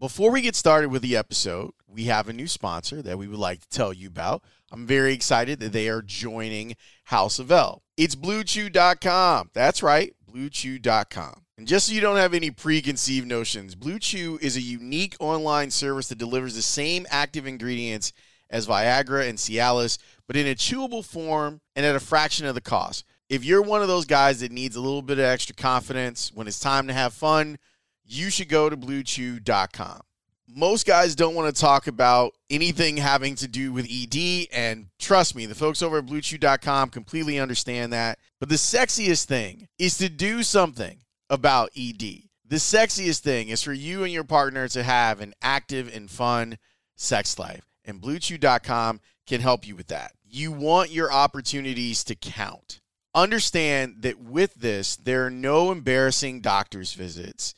Before we get started with the episode, we have a new sponsor that we would like to tell you about. I'm very excited that they are joining House of L. It's BlueChew.com. That's right, BlueChew.com. And just so you don't have any preconceived notions, Blue Chew is a unique online service that delivers the same active ingredients as Viagra and Cialis, but in a chewable form and at a fraction of the cost. If you're one of those guys that needs a little bit of extra confidence when it's time to have fun, you should go to bluechew.com. Most guys don't want to talk about anything having to do with ED, and trust me, the folks over at bluechew.com completely understand that. But the sexiest thing is to do something about ED. The sexiest thing is for you and your partner to have an active and fun sex life, and bluechew.com can help you with that. You want your opportunities to count. Understand that with this, there are no embarrassing doctor's visits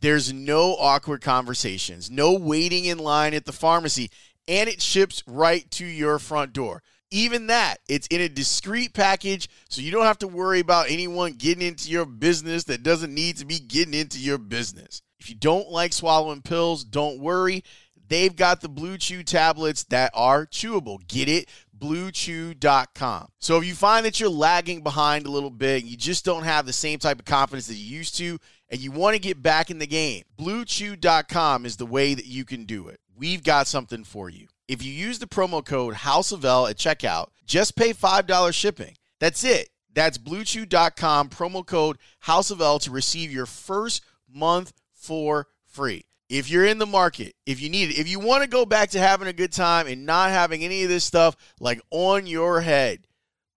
there's no awkward conversations, no waiting in line at the pharmacy, and it ships right to your front door. Even that, it's in a discreet package, so you don't have to worry about anyone getting into your business that doesn't need to be getting into your business. If you don't like swallowing pills, don't worry. They've got the Blue Chew tablets that are chewable. Get it? BlueChew.com. So if you find that you're lagging behind a little bit, you just don't have the same type of confidence that you used to, and you want to get back in the game, BlueChew.com is the way that you can do it. We've got something for you. If you use the promo code House of L at checkout, just pay $5 shipping. That's it. That's BlueChew.com, promo code House of L to receive your first month for free. If you're in the market, if you need it, if you want to go back to having a good time and not having any of this stuff like on your head,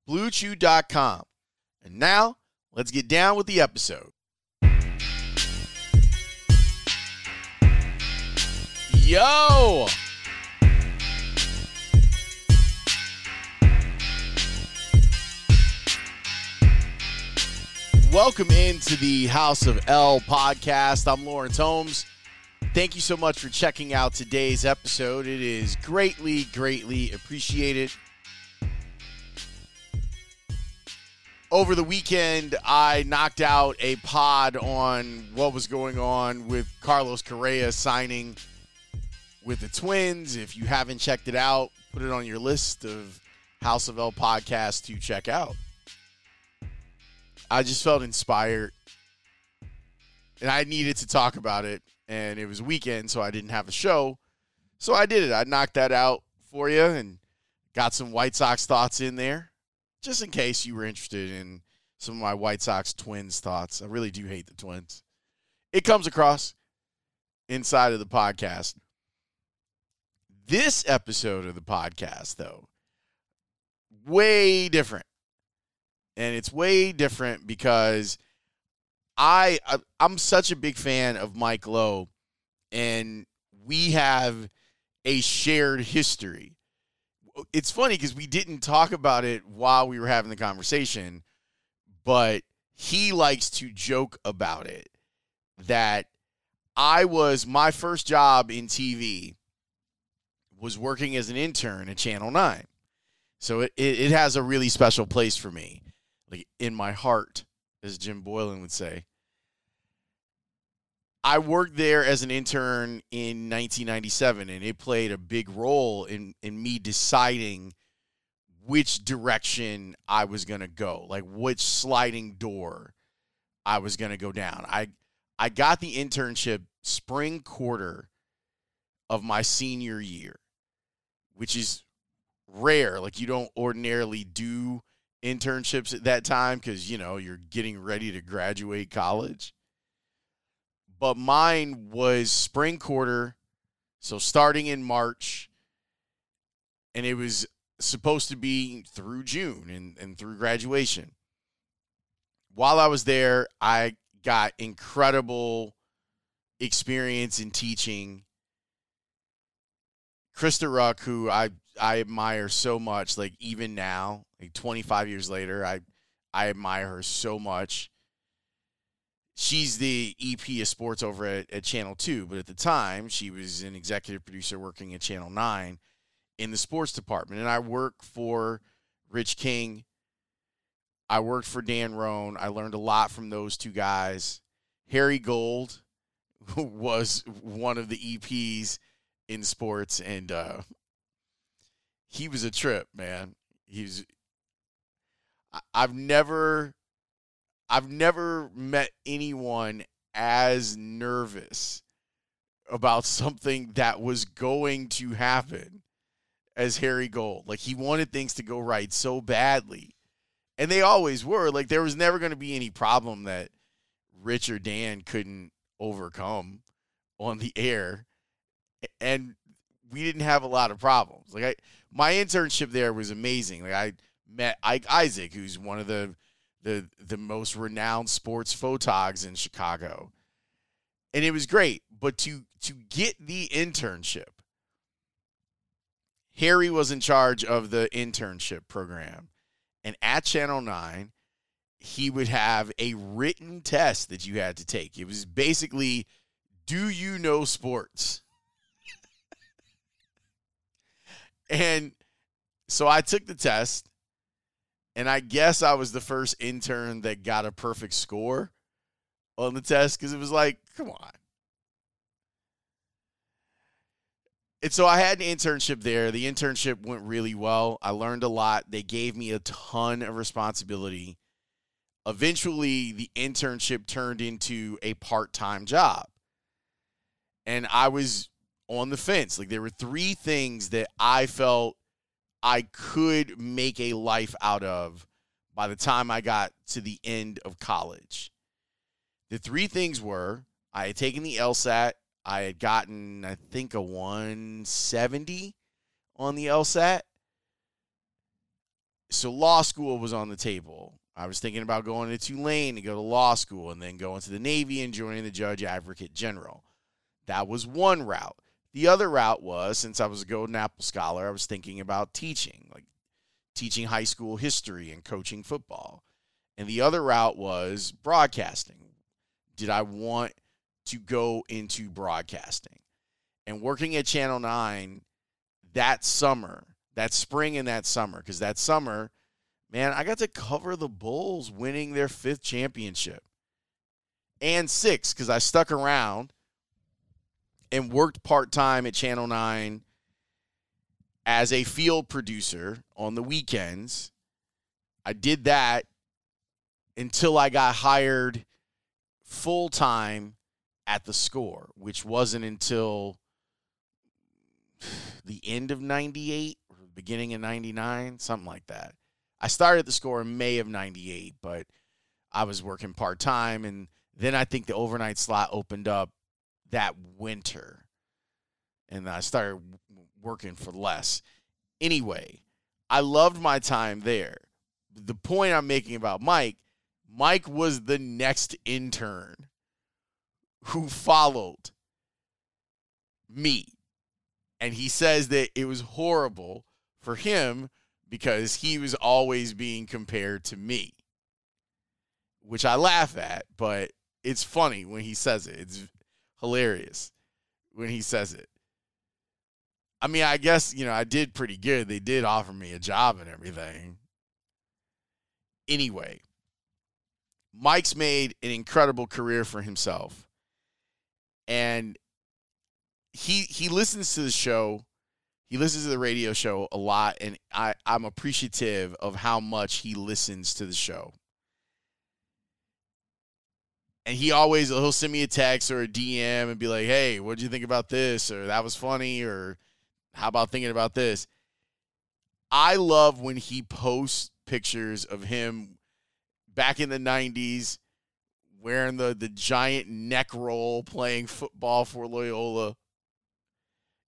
BlueChew.com. And now, let's get down with the episode. Yo! Welcome into the House of L podcast. I'm Lawrence Holmes. Thank you so much for checking out today's episode. It is greatly, greatly appreciated. Over the weekend, I knocked out a pod on what was going on with Carlos Correa signing with the Twins. If you haven't checked it out, put it on your list of House of L podcasts to check out. I just felt inspired and I needed to talk about it. And it was weekend, so I didn't have a show. So I did it. I knocked that out for you and got some White Sox thoughts in there, just in case you were interested in some of my White Sox Twins thoughts. I really do hate the Twins. It comes across inside of the podcast. This episode of the podcast, though, way different. And it's way different because I I'm such a big fan of Mike Lowe and we have a shared history. It's funny because we didn't talk about it while we were having the conversation, but he likes to joke about it that I was my first job in TV was working as an intern at Channel 9. So it, it, it has a really special place for me, like in my heart, as Jim Boylan would say. I worked there as an intern in 1997, and it played a big role in, in me deciding which direction I was to go, like which sliding door I was to go down. I I got the internship spring quarter of my senior year which is rare. Like you don't ordinarily do internships at that time because you know you're getting ready to graduate college. But mine was spring quarter, so starting in March, and it was supposed to be through June and, and through graduation. While I was there, I got incredible experience in teaching Krista Ruck, who I I admire so much, like even now, like 25 years later, I I admire her so much. She's the EP of sports over at, at Channel 2, but at the time, she was an executive producer working at Channel 9 in the sports department. And I work for Rich King. I worked for Dan Roan. I learned a lot from those two guys. Harry Gold was one of the EPs in sports, and uh, he was a trip, man. He's I've never I've never met anyone as nervous about something that was going to happen as Harry Gold. Like he wanted things to go right so badly. And they always were. Like there was never going to be any problem that Rich or Dan couldn't overcome on the air. And we didn't have a lot of problems. Like I my internship there was amazing. Like I met Ike Isaac, who's one of the the the most renowned sports photogs in Chicago. And it was great. But to to get the internship, Harry was in charge of the internship program. And at Channel 9, he would have a written test that you had to take. It was basically, do you know sports? and so I took the test and I guess I was the first intern that got a perfect score on the test because it was like, come on. And so I had an internship there. The internship went really well. I learned a lot. They gave me a ton of responsibility. Eventually, the internship turned into a part time job. And I was on the fence. Like, there were three things that I felt I could make a life out of by the time I got to the end of college. The three things were I had taken the LSAT, I had gotten, I think, a 170 on the LSAT. So law school was on the table. I was thinking about going to Tulane to go to law school and then going to the Navy and joining the Judge Advocate General. That was one route. The other route was since I was a Golden Apple Scholar, I was thinking about teaching, like teaching high school history and coaching football. And the other route was broadcasting. Did I want to go into broadcasting? And working at Channel 9 that summer, that spring and that summer, because that summer, man, I got to cover the Bulls winning their fifth championship and six because I stuck around and worked part time at Channel 9 as a field producer on the weekends. I did that until I got hired full time at the score, which wasn't until the end of 98 or beginning of 99, something like that. I started at the score in May of 98, but I was working part time. And then I think the overnight slot opened up that winter. And I started working for less. Anyway, I loved my time there. The point I'm making about Mike, Mike was the next intern who followed me. And he says that it was horrible for him because he was always being compared to me, which I laugh at, but it's funny when he says it. It's hilarious when he says it. I mean, I guess, you know, I did pretty good. They did offer me a job and everything. Anyway, Mike's made an incredible career for himself. And he he listens to the show. He listens to the radio show a lot and I I'm appreciative of how much he listens to the show and he always he'll send me a text or a DM and be like, "Hey, what did you think about this?" or "That was funny," or "How about thinking about this?" I love when he posts pictures of him back in the '90s wearing the the giant neck roll, playing football for Loyola.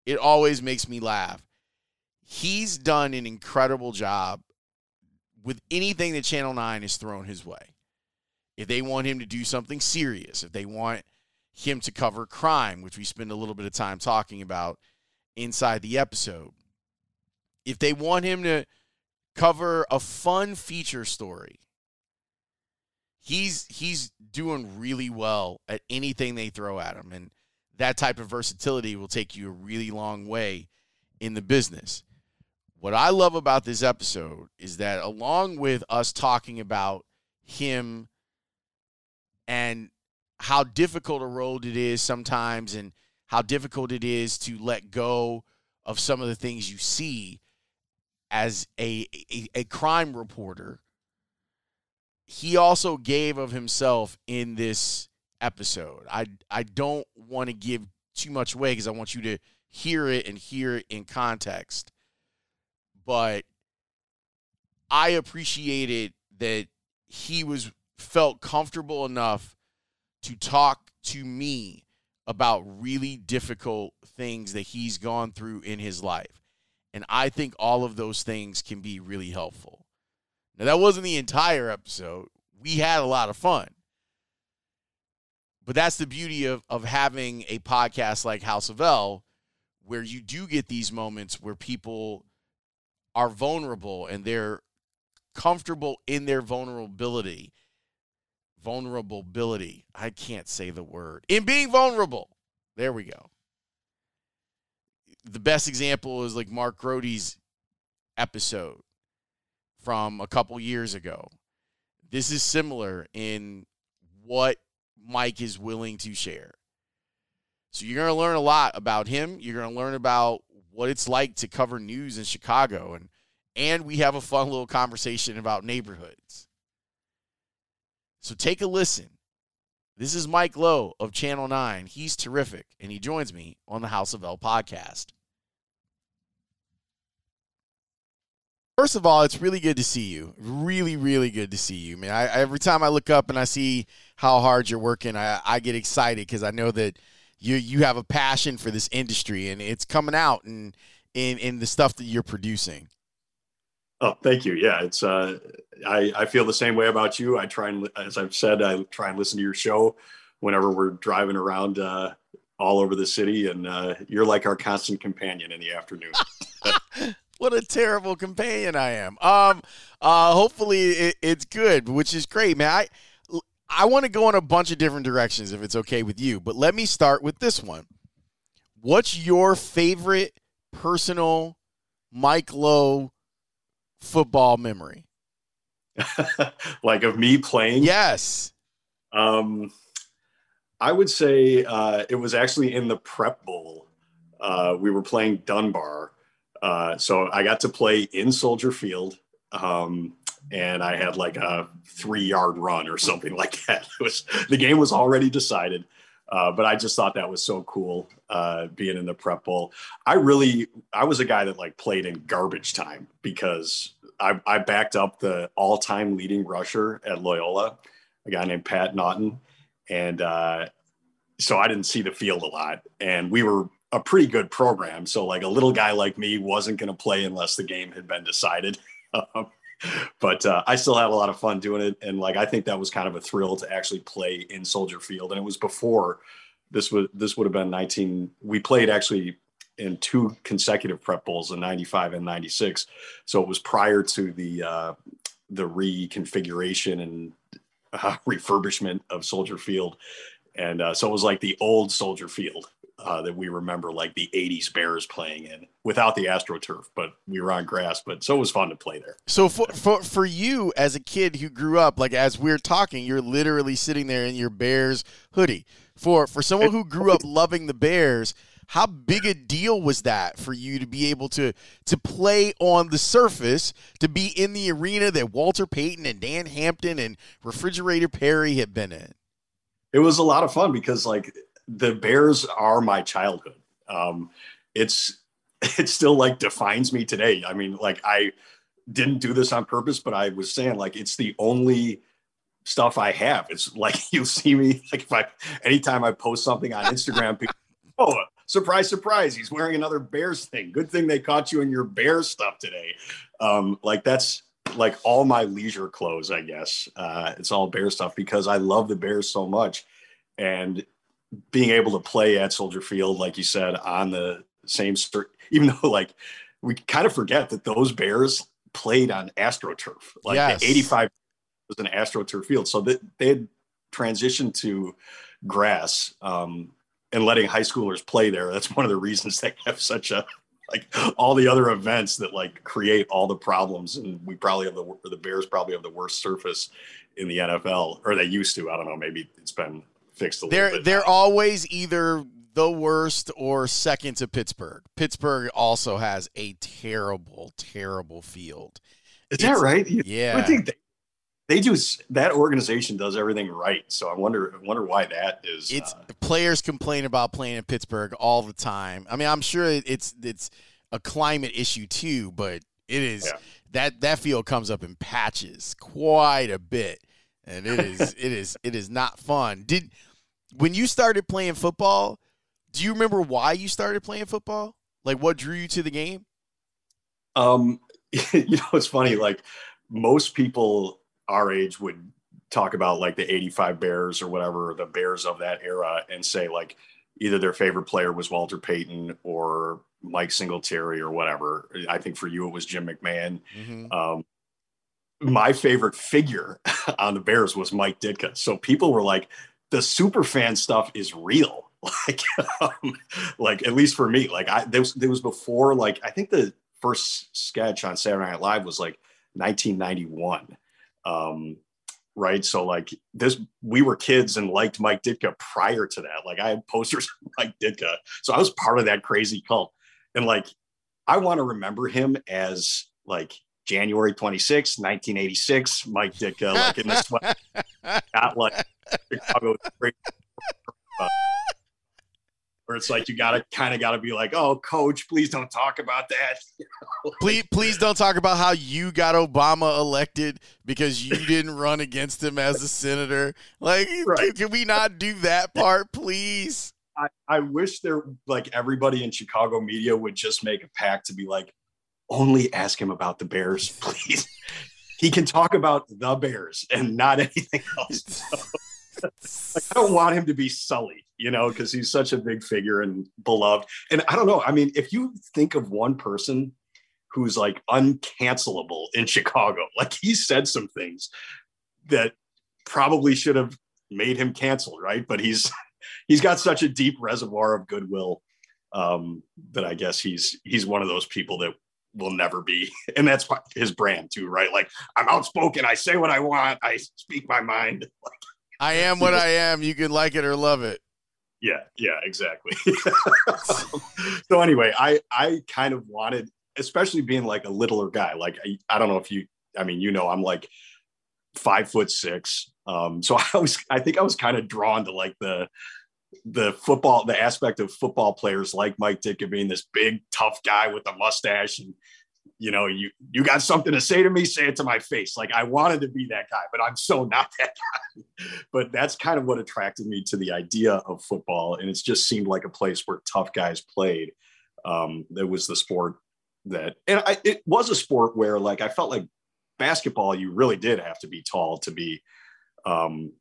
It always makes me laugh. He's done an incredible job with anything that Channel 9 has thrown his way if they want him to do something serious, if they want him to cover crime, which we spend a little bit of time talking about inside the episode. If they want him to cover a fun feature story, he's he's doing really well at anything they throw at him and that type of versatility will take you a really long way in the business. What I love about this episode is that along with us talking about him and how difficult a road it is sometimes and how difficult it is to let go of some of the things you see as a, a, a crime reporter he also gave of himself in this episode. I I don't want to give too much away because I want you to hear it and hear it in context. But I appreciated that he was felt comfortable enough to talk to me about really difficult things that he's gone through in his life. And I think all of those things can be really helpful. Now, that wasn't the entire episode. We had a lot of fun. But that's the beauty of, of having a podcast like House of L, where you do get these moments where people are vulnerable and they're comfortable in their vulnerability. Vulnerability. I can't say the word. In being vulnerable. There we go. The best example is like Mark Grote's episode from a couple years ago. This is similar in what Mike is willing to share. So you're going to learn a lot about him. You're going to learn about what it's like to cover news in Chicago and and we have a fun little conversation about neighborhoods. So take a listen. This is Mike Lowe of Channel 9. He's terrific and he joins me on the House of L podcast. First of all, it's really good to see you. Really, really good to see you, man. I, every time I look up and I see how hard you're working, I, I get excited because I know that you you have a passion for this industry and it's coming out in in in the stuff that you're producing. Oh, thank you. Yeah, it's uh, I I feel the same way about you. I try and as I've said, I try and listen to your show whenever we're driving around uh, all over the city, and uh, you're like our constant companion in the afternoon. what a terrible companion I am. Um, uh, hopefully it, it's good, which is great, man. I I want to go in a bunch of different directions if it's okay with you, but let me start with this one. What's your favorite personal Mike Lowe football memory? like of me playing? Yes. Um, I would say uh, it was actually in the prep bowl. Uh, we were playing Dunbar uh, so I got to play in Soldier Field, um, and I had like a three yard run or something like that. It was the game was already decided, uh, but I just thought that was so cool uh, being in the prep bowl. I really I was a guy that like played in garbage time because I, I backed up the all time leading rusher at Loyola, a guy named Pat Naughton, and uh, so I didn't see the field a lot. And we were a pretty good program. So like a little guy like me wasn't going to play unless the game had been decided. But uh, I still had a lot of fun doing it, and like I think that was kind of a thrill to actually play in Soldier Field. And it was before this was this would have been 19. We played actually in two consecutive prep bowls in 95 and 96 so it was prior to the uh, the reconfiguration and uh, refurbishment of soldier field and uh, so it was like the old soldier field uh, that we remember like the 80s Bears playing in without the AstroTurf, but we were on grass. But so it was fun to play there. So for, for, for you as a kid who grew up, like as we're talking, you're literally sitting there in your Bears hoodie. For, for someone who grew up loving the Bears, how big a deal was that for you to be able to to play on the surface, to be in the arena that Walter Payton and Dan Hampton and Refrigerator Perry had been in? It was a lot of fun because like the Bears are my childhood. Um, it's it still like defines me today. I mean, like I didn't do this on purpose, but I was saying like it's the only stuff I have. It's like you see me like if I anytime I post something on Instagram, people, oh surprise, surprise, he's wearing another Bears thing. Good thing they caught you in your bear stuff today. Um, like that's like all my leisure clothes, I guess. Uh, it's all Bear stuff because I love the Bears so much. And being able to play at Soldier Field, like you said, on the same even though like we kind of forget that those Bears played on AstroTurf. Like yes. 85 was an AstroTurf field. So that they had transitioned to grass um, and letting high schoolers play there. That's one of the reasons they have such a like all the other events that like create all the problems. And we probably have the the Bears probably have the worst surface in the NFL, or they used to. I don't know. Maybe it's been fixed a they're, bit. They're now. always either the worst or second to Pittsburgh. Pittsburgh also has a terrible, terrible field. Is it's, that right? Yeah. I think they, they do that organization does everything right. So I wonder I wonder why that is. It's uh, players complain about playing in Pittsburgh all the time. I mean, I'm sure it's it's a climate issue too, but it is yeah. that that field comes up in patches quite a bit, and it is it is it is not fun. Did when you started playing football? Do you remember why you started playing football? Like what drew you to the game? Um, you know, it's funny. Like most people our age would talk about like the 85 Bears or whatever, the Bears of that era, and say like either their favorite player was Walter Payton or Mike Singletary or whatever. I think for you it was Jim McMahon. Mm-hmm. Um, my favorite figure on the Bears was Mike Ditka. So people were like, the super fan stuff is real. Like, um, like at least for me, like I there was, there was before like I think the first sketch on Saturday Night Live was like 1991 um, right? So like this, we were kids and liked Mike Ditka prior to that. Like I had posters of Mike Ditka, so I was part of that crazy cult. And like, I want to remember him as like January 26, 1986, Mike Ditka, uh, like in this, got like Chicago where it's like you gotta kind of gotta be like, oh, coach, please don't talk about that. please, please don't talk about how you got Obama elected because you didn't run against him as a senator. Like, right. can, can, we not do that part, please? I, I wish there like everybody in Chicago media would just make a pact to be like, only ask him about the Bears, please. he can talk about the Bears and not anything else. like, I don't want him to be sullied, you know, because he's such a big figure and beloved. And I don't know. I mean, if you think of one person who's like uncancelable in Chicago, like he said some things that probably should have made him canceled, right? But he's he's got such a deep reservoir of goodwill um, that I guess he's he's one of those people that will never be and that's his brand too right like i'm outspoken i say what i want i speak my mind I am what I am. You can like it or love it. Yeah, yeah, exactly. so anyway, I I kind of wanted, especially being like a littler guy. Like I, I don't know if you, I mean, you know, I'm like five foot six. Um, so I was, I think I was kind of drawn to like the the football, the aspect of football players like Mike Ditka being this big tough guy with a mustache and you know, you you got something to say to me, say it to my face. Like I wanted to be that guy, but I'm so not that guy. but that's kind of what attracted me to the idea of football, and it's just seemed like a place where tough guys played. Um, it was the sport that, and I, it was a sport where, like, I felt like basketball, you really did have to be tall to be um,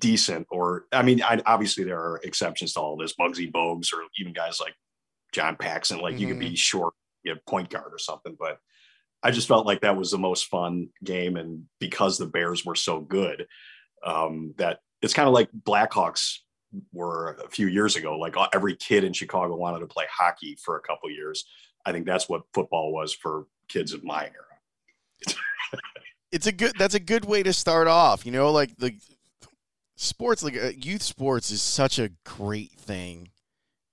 decent. Or, I mean, I, obviously there are exceptions to all this, Muggsy Bogues, or even guys like John Paxson. Like, mm-hmm. you could be mm-hmm. short you know, point guard or something. But I just felt like that was the most fun game, and because the Bears were so good, um, that it's kind of like Blackhawks were a few years ago. Like uh, every kid in Chicago wanted to play hockey for a couple years. I think that's what football was for kids of my era. it's a good. That's a good way to start off. You know, like the sports, like uh, youth sports, is such a great thing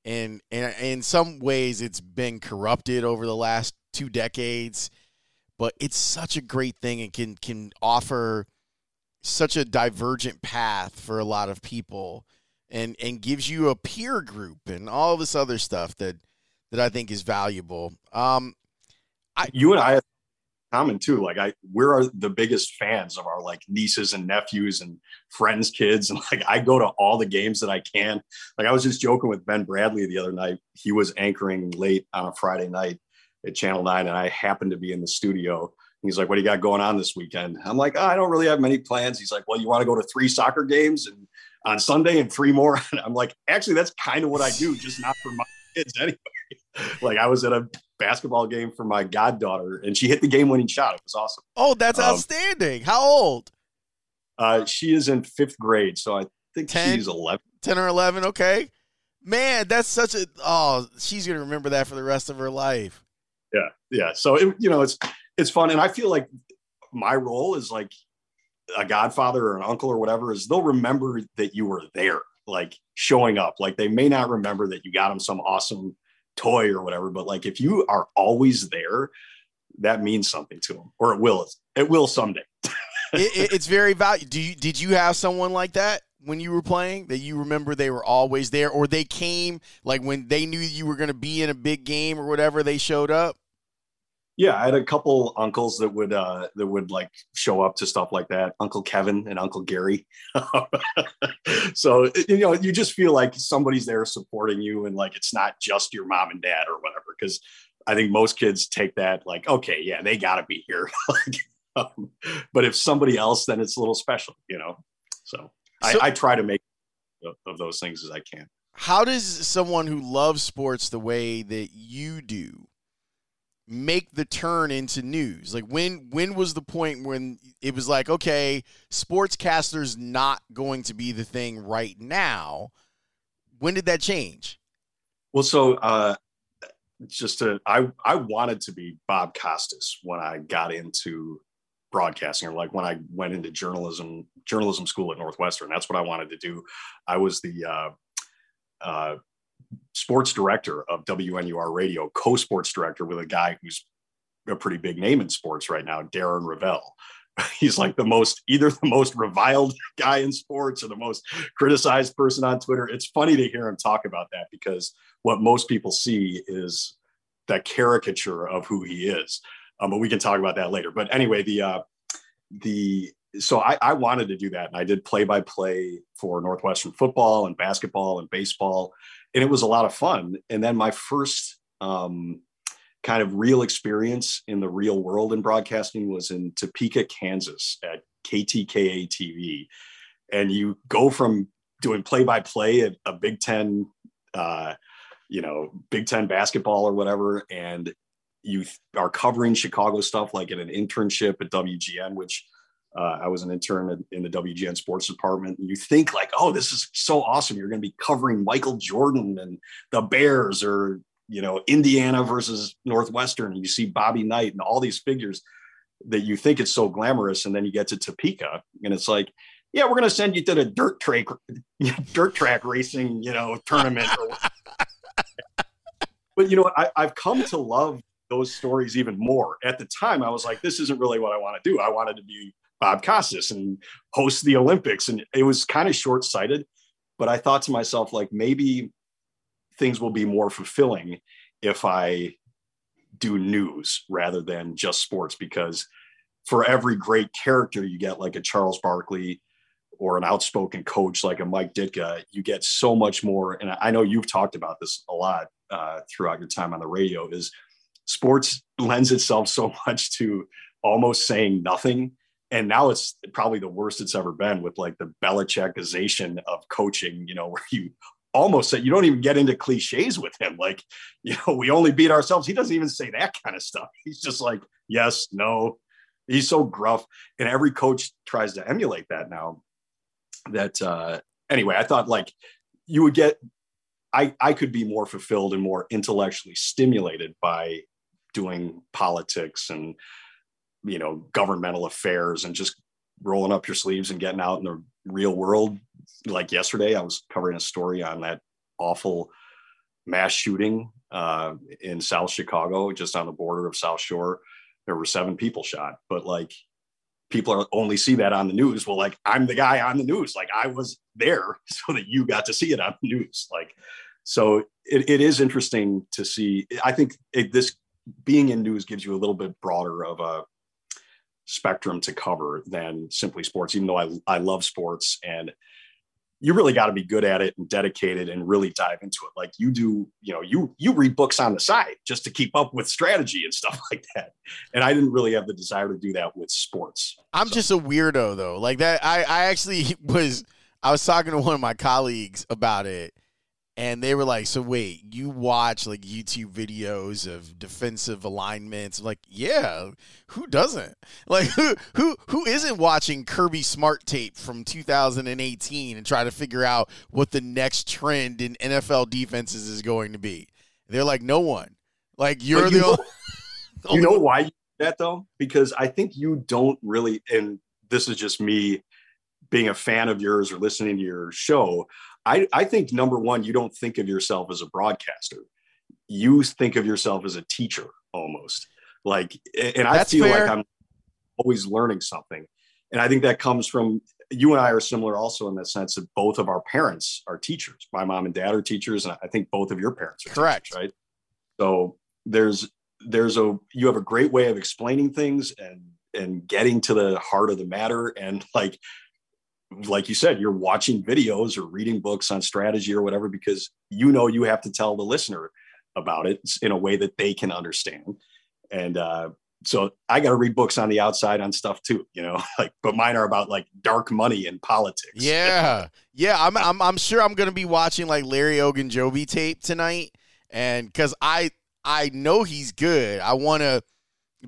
and, and in some ways it's been corrupted over the last two decades but it's such a great thing and can can offer such a divergent path for a lot of people and and gives you a peer group and all this other stuff that that I think is valuable. Um I, you and I common too. Like I, we're the biggest fans of our like nieces and nephews and friends' kids, and like I go to all the games that I can. Like I was just joking with Ben Bradley the other night. He was anchoring late on a Friday night at Channel Nine, and I happened to be in the studio. He's like, "What do you got going on this weekend?" I'm like, oh, "I don't really have many plans." He's like, "Well, you want to go to three soccer games and on Sunday and three more?" And I'm like, "Actually, that's kind of what I do, just not for my kids anyway." like I was at a basketball game for my goddaughter, and she hit the game-winning shot. It was awesome. Oh, that's um, outstanding! How old? Uh, she is in fifth grade, so I think 10, she's eleven. Ten or eleven, okay. Man, that's such a oh, she's gonna remember that for the rest of her life. Yeah, yeah. So it, you know, it's it's fun, and I feel like my role is like a godfather or an uncle or whatever is they'll remember that you were there, like showing up. Like they may not remember that you got them some awesome toy or whatever, but like if you are always there, that means something to them, or it will. It will someday. it, it, it's very valuable. Do you did you have someone like that when you were playing that you remember they were always there, or they came like when they knew you were going to be in a big game or whatever, they showed up? Yeah, I had a couple uncles that would uh, that would like show up to stuff like that. Uncle Kevin and Uncle Gary. so you know, you just feel like somebody's there supporting you, and like it's not just your mom and dad or whatever. Because I think most kids take that like, okay, yeah, they got to be here. like, um, but if somebody else, then it's a little special, you know. So, so I, I try to make of those things as I can. How does someone who loves sports the way that you do? Make the turn into news? Like when when was the point when it was like, okay, sportscasters not going to be the thing right now? When did that change? Well, so uh just to I I wanted to be Bob Costas when I got into broadcasting or like when I went into journalism journalism school at Northwestern. That's what I wanted to do. I was the uh uh sports director of WNUR Radio, co-sports director with a guy who's a pretty big name in sports right now, Darren Rovell. He's like the most, either the most reviled guy in sports or the most criticized person on Twitter. It's funny to hear him talk about that because what most people see is that caricature of who he is. Um, but we can talk about that later. But anyway, the uh, the so I, I wanted to do that, and I did play by play for Northwestern football and basketball and baseball and it was a lot of fun. And then my first um, kind of real experience in the real world in broadcasting was in Topeka, Kansas at KTKA TV. And you go from doing play by play at a Big Ten, uh, you know, Big Ten basketball or whatever, and you are covering Chicago stuff like in an internship at WGN, which uh, I was an intern in, the WGN sports department. And you think like, oh, this is so awesome. You're going to be covering Michael Jordan and the Bears or, you know, Indiana versus Northwestern. And you see Bobby Knight and all these figures that you think it's so glamorous. And then you get to Topeka and it's like, yeah, we're going to send you to the dirt track, dirt track racing, you know, tournament. but you know? I, I've come to love those stories even more. At the time, I was like, this isn't really what I want to do. I wanted to be Bob Costas and host the Olympics. And it was kind of short sighted. But I thought to myself, like, maybe things will be more fulfilling if I do news rather than just sports, because for every great character you get, like a Charles Barkley or an outspoken coach like a Mike Ditka, you get so much more. And I know you've talked about this a lot uh, throughout your time on the radio is sports lends itself so much to almost saying nothing and now it's probably the worst it's ever been with like the Belichickization of coaching, you know, where you almost say you don't even get into cliches with him. Like, you know, we only beat ourselves. He doesn't even say that kind of stuff. He's just like, yes, no. He's so gruff. And every coach tries to emulate that now. That uh anyway, I thought like you would get I I could be more fulfilled and more intellectually stimulated by doing politics and you know governmental affairs and just rolling up your sleeves and getting out in the real world. Like yesterday i was covering a story on that awful mass shooting uh, in south chicago just on the border of south shore. There were seven people shot but like people are only see that on the news. Well like i'm the guy on the news. Like i was there so that you got to see it on the news. Like so it, it is interesting to see. I think it, this being in news gives you a little bit broader of a spectrum to cover than simply sports, even though I, I love sports and you really got to be good at it and dedicated and really dive into it. Like you do, you know, you, you read books on the side just to keep up with strategy and stuff like that. And I didn't really have the desire to do that with sports. I'm so. just a weirdo though. Like that. I, I actually was, I was talking to one of my colleagues about it and they were like, "So wait, you watch like YouTube videos of defensive alignments?" I'm like, yeah, who doesn't? Like, who who who isn't watching Kirby Smart tape from 2018 and try to figure out what the next trend in NFL defenses is going to be? They're like, no one. Like, you're you the. know, you know why you that though? Because I think you don't really, and this is just me being a fan of yours or listening to your show. I, I think number one, you don't think of yourself as a broadcaster. You think of yourself as a teacher almost. Like, and I That's feel fair. like I'm always learning something. And I think that comes from you and I are similar also in the sense that both of our parents are teachers. My mom and dad are teachers, and I think both of your parents are Correct. teachers, right? So there's there's a you have a great way of explaining things and and getting to the heart of the matter and like like you said you're watching videos or reading books on strategy or whatever because you know you have to tell the listener about it in a way that they can understand and uh so i got to read books on the outside on stuff too you know like but mine are about like dark money and politics Yeah, yeah. I'm, I'm, I'm sure I'm gonna be watching like Larry Ogunjobi tape tonight, and because I, I know he's good. I want to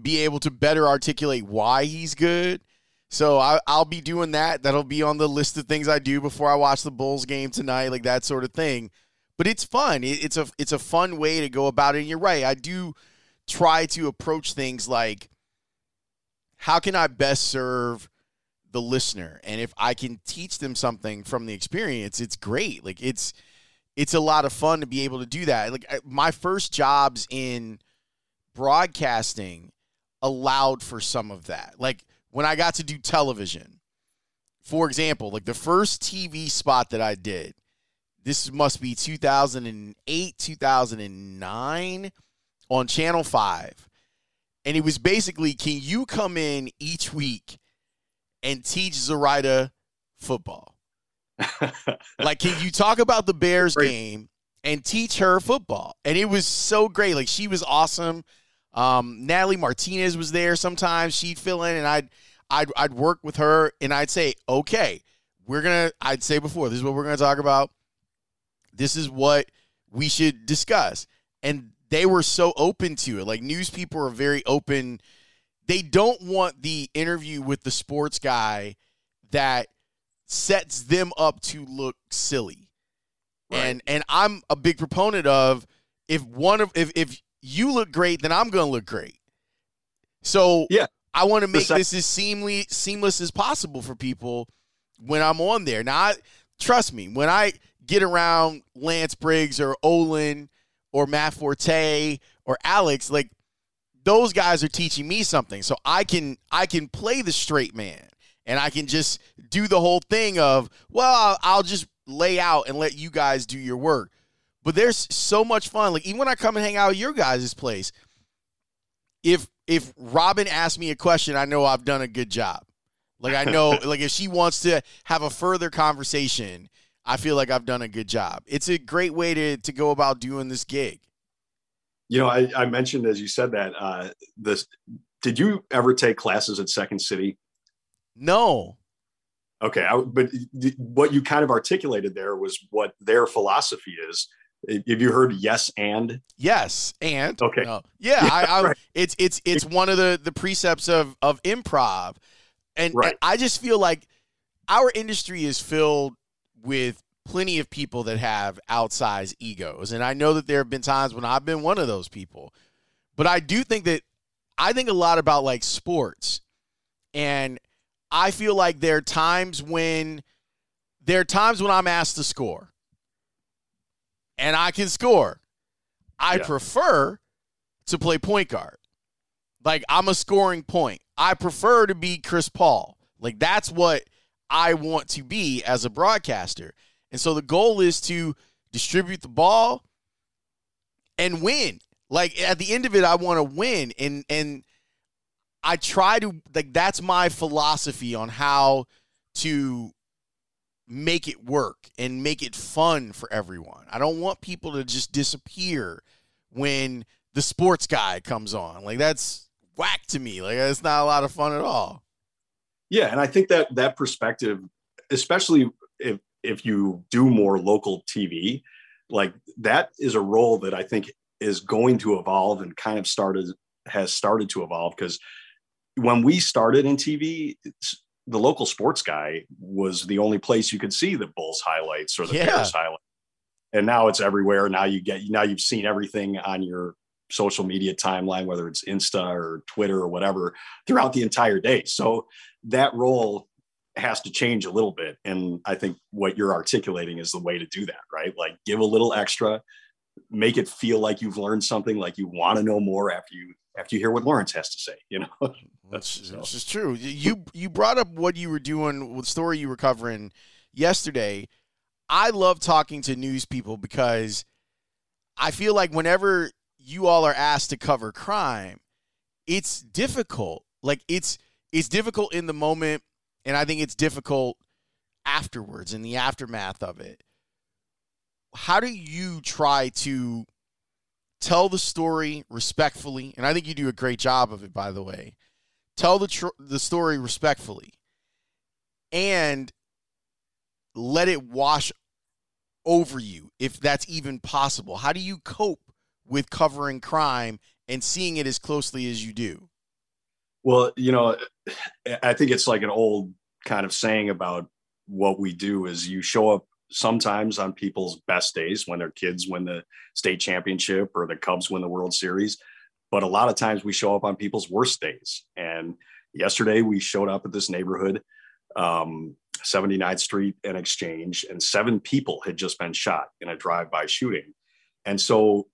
be able to better articulate why he's good. So I, I'll be doing that. That'll be on the list of things I do before I watch the Bulls game tonight, like that sort of thing. But it's fun. It, it's a, it's a fun way to go about it. And you're right. I do try to approach things like, how can I best serve the listener and if i can teach them something from the experience it's great like it's it's a lot of fun to be able to do that like my first jobs in broadcasting allowed for some of that like when i got to do television for example like the first tv spot that i did this must be 2008 2009 on channel 5 and it was basically can you come in each week and teach Zoraida football. Like, can you talk about the Bears game and teach her football? And it was so great. Like, she was awesome. Um, Natalie Martinez was there sometimes. She'd fill in, and I'd I'd I'd work with her, and I'd say, okay, we're gonna. I'd say before, this is what we're gonna talk about. This is what we should discuss, and they were so open to it. Like news people are very open they don't want the interview with the sports guy that sets them up to look silly. Right. And and I'm a big proponent of if one of if if you look great, then I'm gonna look great. So Yeah. I want to make this as seamly seamless as possible for people when I'm on there. Now, I, trust me, when I get around Lance Briggs or Olin or Matt Forte or Alex, like those guys are teaching me something. So I can I can play the straight man and I can just do the whole thing of, well, I'll, I'll just lay out and let you guys do your work. But there's so much fun. Like even when I come and hang out at your guys' place, if if Robin asks me a question, I know I've done a good job. Like I know, like if she wants to have a further conversation, I feel like I've done a good job. It's a great way to to go about doing this gig. You know, I, I mentioned as you said that uh, this. Did you ever take classes at Second City? No, Okay, I, but what you kind of articulated there was what their philosophy is. Have you heard yes and? yes, and Okay. no. yeah, Yeah, I, I right. it's it's it's one of the the precepts of of improv, and, Right. and I just feel like our industry is filled with plenty of people that have outsized egos, and I know that there have been times when I've been one of those people, but I do think that I think a lot about like sports, and I feel like there are times when there are times when I'm asked to score, and I can score. I Yeah. prefer to play point guard. Like I'm a scoring point. I prefer to be Chris Paul. Like that's what I want to be as a broadcaster. And so the goal is to distribute the ball and win. Like at the end of it I want to win and and I try to like that's my philosophy on how to make it work and make it fun for everyone. I don't want people to just disappear when the sports guy comes on. Like that's whack to me. Like it's not a lot of fun at all. Yeah, and I think that that perspective, especially if if you do more local TV, like that is a role that I think is going to evolve and kind of started has started to evolve because when we started in TV, the local sports guy was the only place you could see the Bulls highlights or the yeah. Bears highlights. And now it's everywhere. Now you get now you've seen everything on your social media timeline, whether it's Insta or Twitter or whatever, throughout the entire day. So that role has to change a little bit. And I think what you're articulating is the way to do that, right? Like give a little extra, make it feel like you've learned something, like you want to know more after you after you hear what Lawrence has to say, you know. That's this is true. You you brought up what you were doing with the story you were covering yesterday. I love talking to news people because I feel like whenever you all are asked to cover crime, it's difficult. Like it's it's difficult in the moment and I think it's difficult afterwards in the aftermath of it. How do you try to tell the story respectfully? And I think you do a great job of it, by the way. Tell the tr- the story respectfully, and let it wash over you if that's even possible. How do you cope with covering crime and seeing it as closely as you do? Well, you know, I think it's like an old kind of saying about what we do is you show up sometimes on people's best days when their kids win the state championship or the Cubs win the World Series. But a lot of times we show up on people's worst days. And yesterday we showed up at this neighborhood, um, 79th Street and Exchange, and seven people had just been shot in a drive by shooting. And so,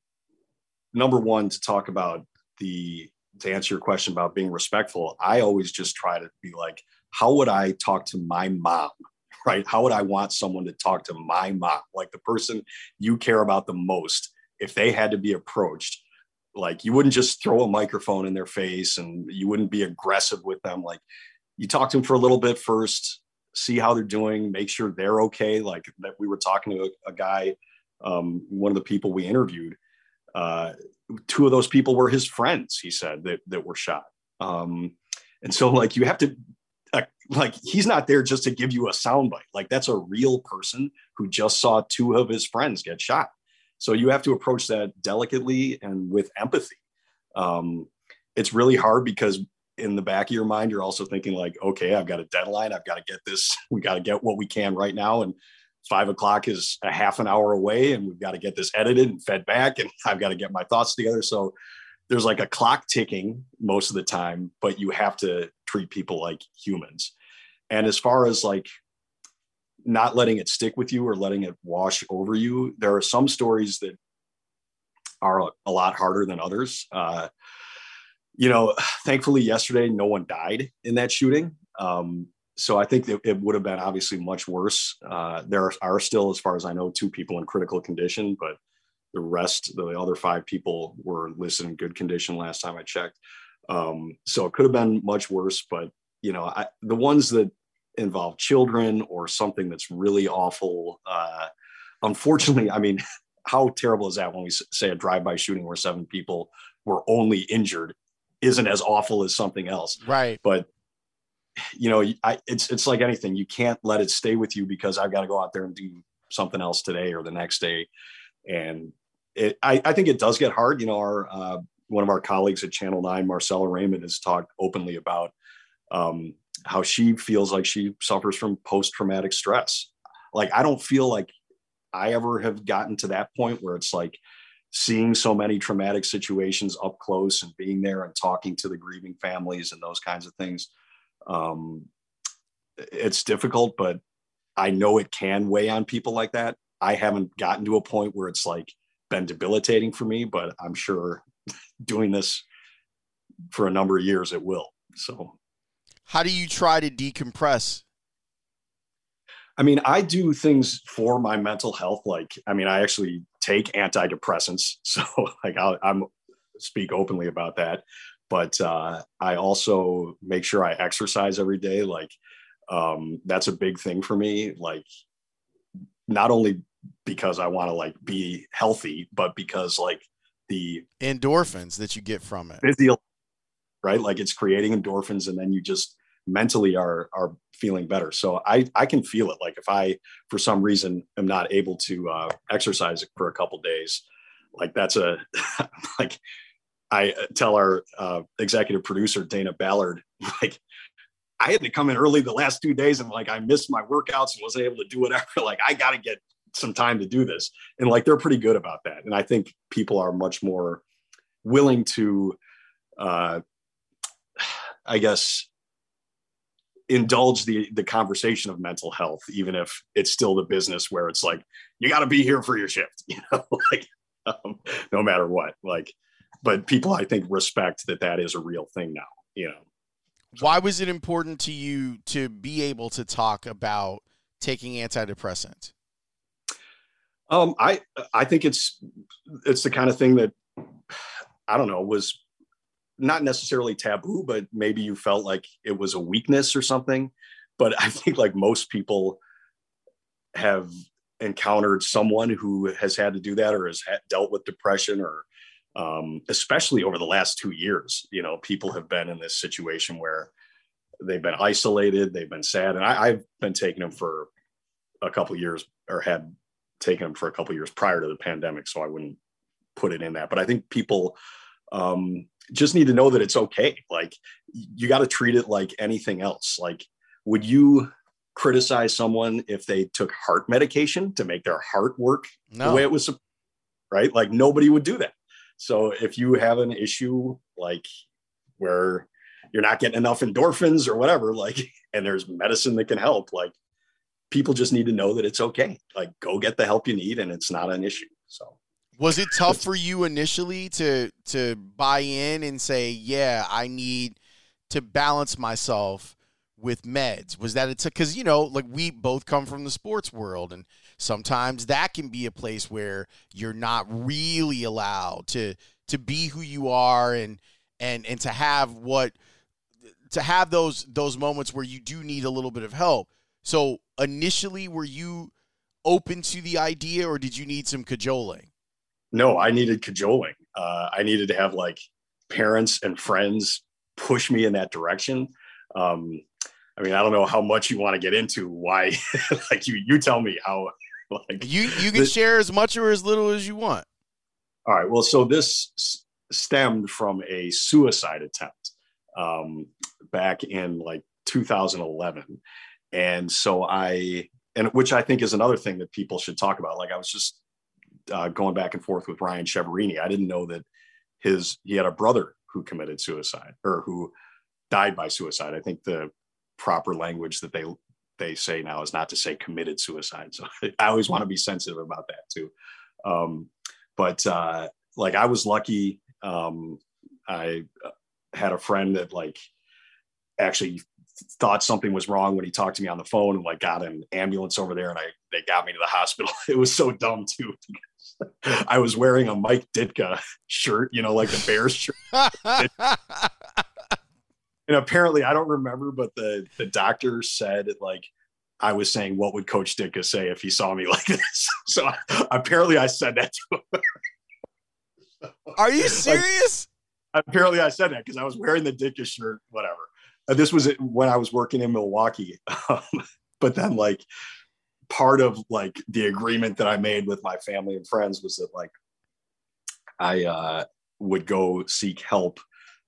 number one, to talk about the to answer your question about being respectful, I always just try to be like, how would I talk to my mom? Right? How would I want someone to talk to my mom, like the person you care about the most, if they had to be approached? Like you wouldn't just throw a microphone in their face and you wouldn't be aggressive with them. Like you talk to them for a little bit first, see how they're doing, make sure they're okay. Like that we were talking to a, a guy, um, one of the people we interviewed, uh, two of those people were his friends, he said, that, that were shot. Um, and so, like, you have to, uh, like, he's not there just to give you a soundbite. Like, that's a real person who just saw two of his friends get shot. So, you have to approach that delicately and with empathy. Um, it's really hard because in the back of your mind, you're also thinking, like, okay, I've got a deadline. I've got to get this, we got to get what we can right now. And five o'clock is a half an hour away and we've got to get this edited and fed back and I've got to get my thoughts together. So there's like a clock ticking most of the time, but you have to treat people like humans. And as far as like not letting it stick with you or letting it wash over you, there are some stories that are a lot harder than others. Uh, you know, thankfully yesterday no one died in that shooting. Um, so I think it would have been obviously much worse. Uh, there are still, as far as I know, two people in critical condition, but the rest, the other five people, were listed in good condition last time I checked. Um, so it could have been much worse. But you know, I, the ones that involve children or something that's really awful, uh, unfortunately, I mean, how terrible is that when we say a drive-by shooting where seven people were only injured? Isn't as awful as something else, right? But you know, I, it's it's like anything. You can't let it stay with you because I've got to go out there and do something else today or the next day. And it, I, I think it does get hard. You know, our uh, one of our colleagues at Channel Nine, Marcella Raymond, has talked openly about um, how she feels like she suffers from post traumatic stress. Like I don't feel like I ever have gotten to that point where it's like seeing so many traumatic situations up close and being there and talking to the grieving families and those kinds of things um, it's difficult, but I know it can weigh on people like that. I haven't gotten to a point where it's like been debilitating for me, but I'm sure doing this for a number of years it will. So, how do you try to decompress? I mean, I do things for my mental health. Like, I mean, I actually take antidepressants, so like i am speak openly about that but uh, I also make sure I exercise every day. Like um, that's a big thing for me. Like not only because I want to like be healthy, but because like the endorphins that you get from it, physio, right? Like it's creating endorphins, and then you just mentally are are feeling better. So I I can feel it. Like if I for some reason am not able to uh, exercise for a couple days, like that's a like I tell our uh, executive producer Dana Ballard like I had to come in early the last two days and like I missed my workouts and wasn't able to do whatever. Like I got to get some time to do this, and like they're pretty good about that. And I think people are much more willing to, uh, I guess, indulge the the conversation of mental health, even if it's still the business where it's like you got to be here for your shift, you know, like um, no matter what. Like, but people I think respect that that is a real thing now, you know. Why was it important to you to be able to talk about taking antidepressants? Um, I I think it's it's the kind of thing that I don't know was not necessarily taboo, but maybe you felt like it was a weakness or something. But I think like most people have encountered someone who has had to do that or has dealt with depression or um, especially over the last two years, you know, people have been in this situation where they've been isolated, they've been sad. And I, have been taking them for a couple years or had taken them for a couple years prior to the pandemic. So I wouldn't put it in that, but I think people um, just need to know that it's okay. Like you got to treat it like anything else. Like, would you criticize someone if they took heart medication to make their heart work no. the way it was, right? Like nobody would do that. So if you have an issue like where you're not getting enough endorphins or whatever, like, and there's medicine that can help, like people just need to know that it's okay. Like go get the help you need and it's not an issue. So was it tough for you initially to to buy in and say, yeah, I need to balance myself with meds? Was that it? Because you know, like we both come from the sports world, and sometimes that can be a place where you're not really allowed to to be who you are and and and to have what to have those those moments where you do need a little bit of help. So initially, were you open to the idea, or did you need some cajoling? No, I needed cajoling. Uh, I needed to have like parents and friends push me in that direction. Um, I mean, I don't know how much you want to get into why, like you, you tell me how, like you, you can share as much or as little as you want. All right. Well, so this s- stemmed from a suicide attempt um, back in like 2011. And so I, and which I think is another thing that people should talk about. Like I was just uh, going back and forth with Ryan Chiaverini. I didn't know that his he had a brother who committed suicide or who died by suicide. I think the proper language that they they say now is not to say committed suicide. So I always want to be sensitive about that too. Um, but uh, like I was lucky. Um, I uh, had a friend that like actually thought something was wrong when he talked to me on the phone and like got an ambulance over there and I they got me to the hospital. It was so dumb too. I was wearing a Mike Ditka shirt, you know, like the Bears shirt. and apparently I don't remember, but the the doctor said like I was saying, what would Coach Ditka say if he saw me like this? So apparently I said that to him. Are you serious? Like, apparently I said that because I was wearing the Ditka shirt, whatever. Uh, this was when I was working in Milwaukee. Um, but then like part of like the agreement that I made with my family and friends was that like I uh, would go seek help,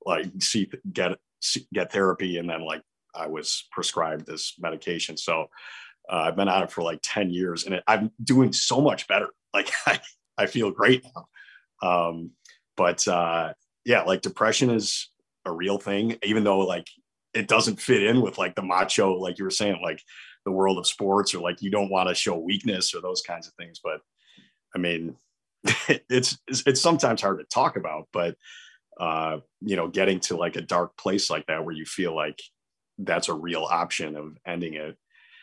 like see get get therapy, and then like I was prescribed this medication. So uh, I've been on it for like ten years, and it, I'm doing so much better. Like I I feel great now. Um, but uh, yeah, like depression is a real thing, even though like it doesn't fit in with like the macho, like you were saying, like the world of sports, or like you don't want to show weakness or those kinds of things. But I mean, it's it's sometimes hard to talk about, but uh, you know, getting to like a dark place like that where you feel like that's a real option of ending it.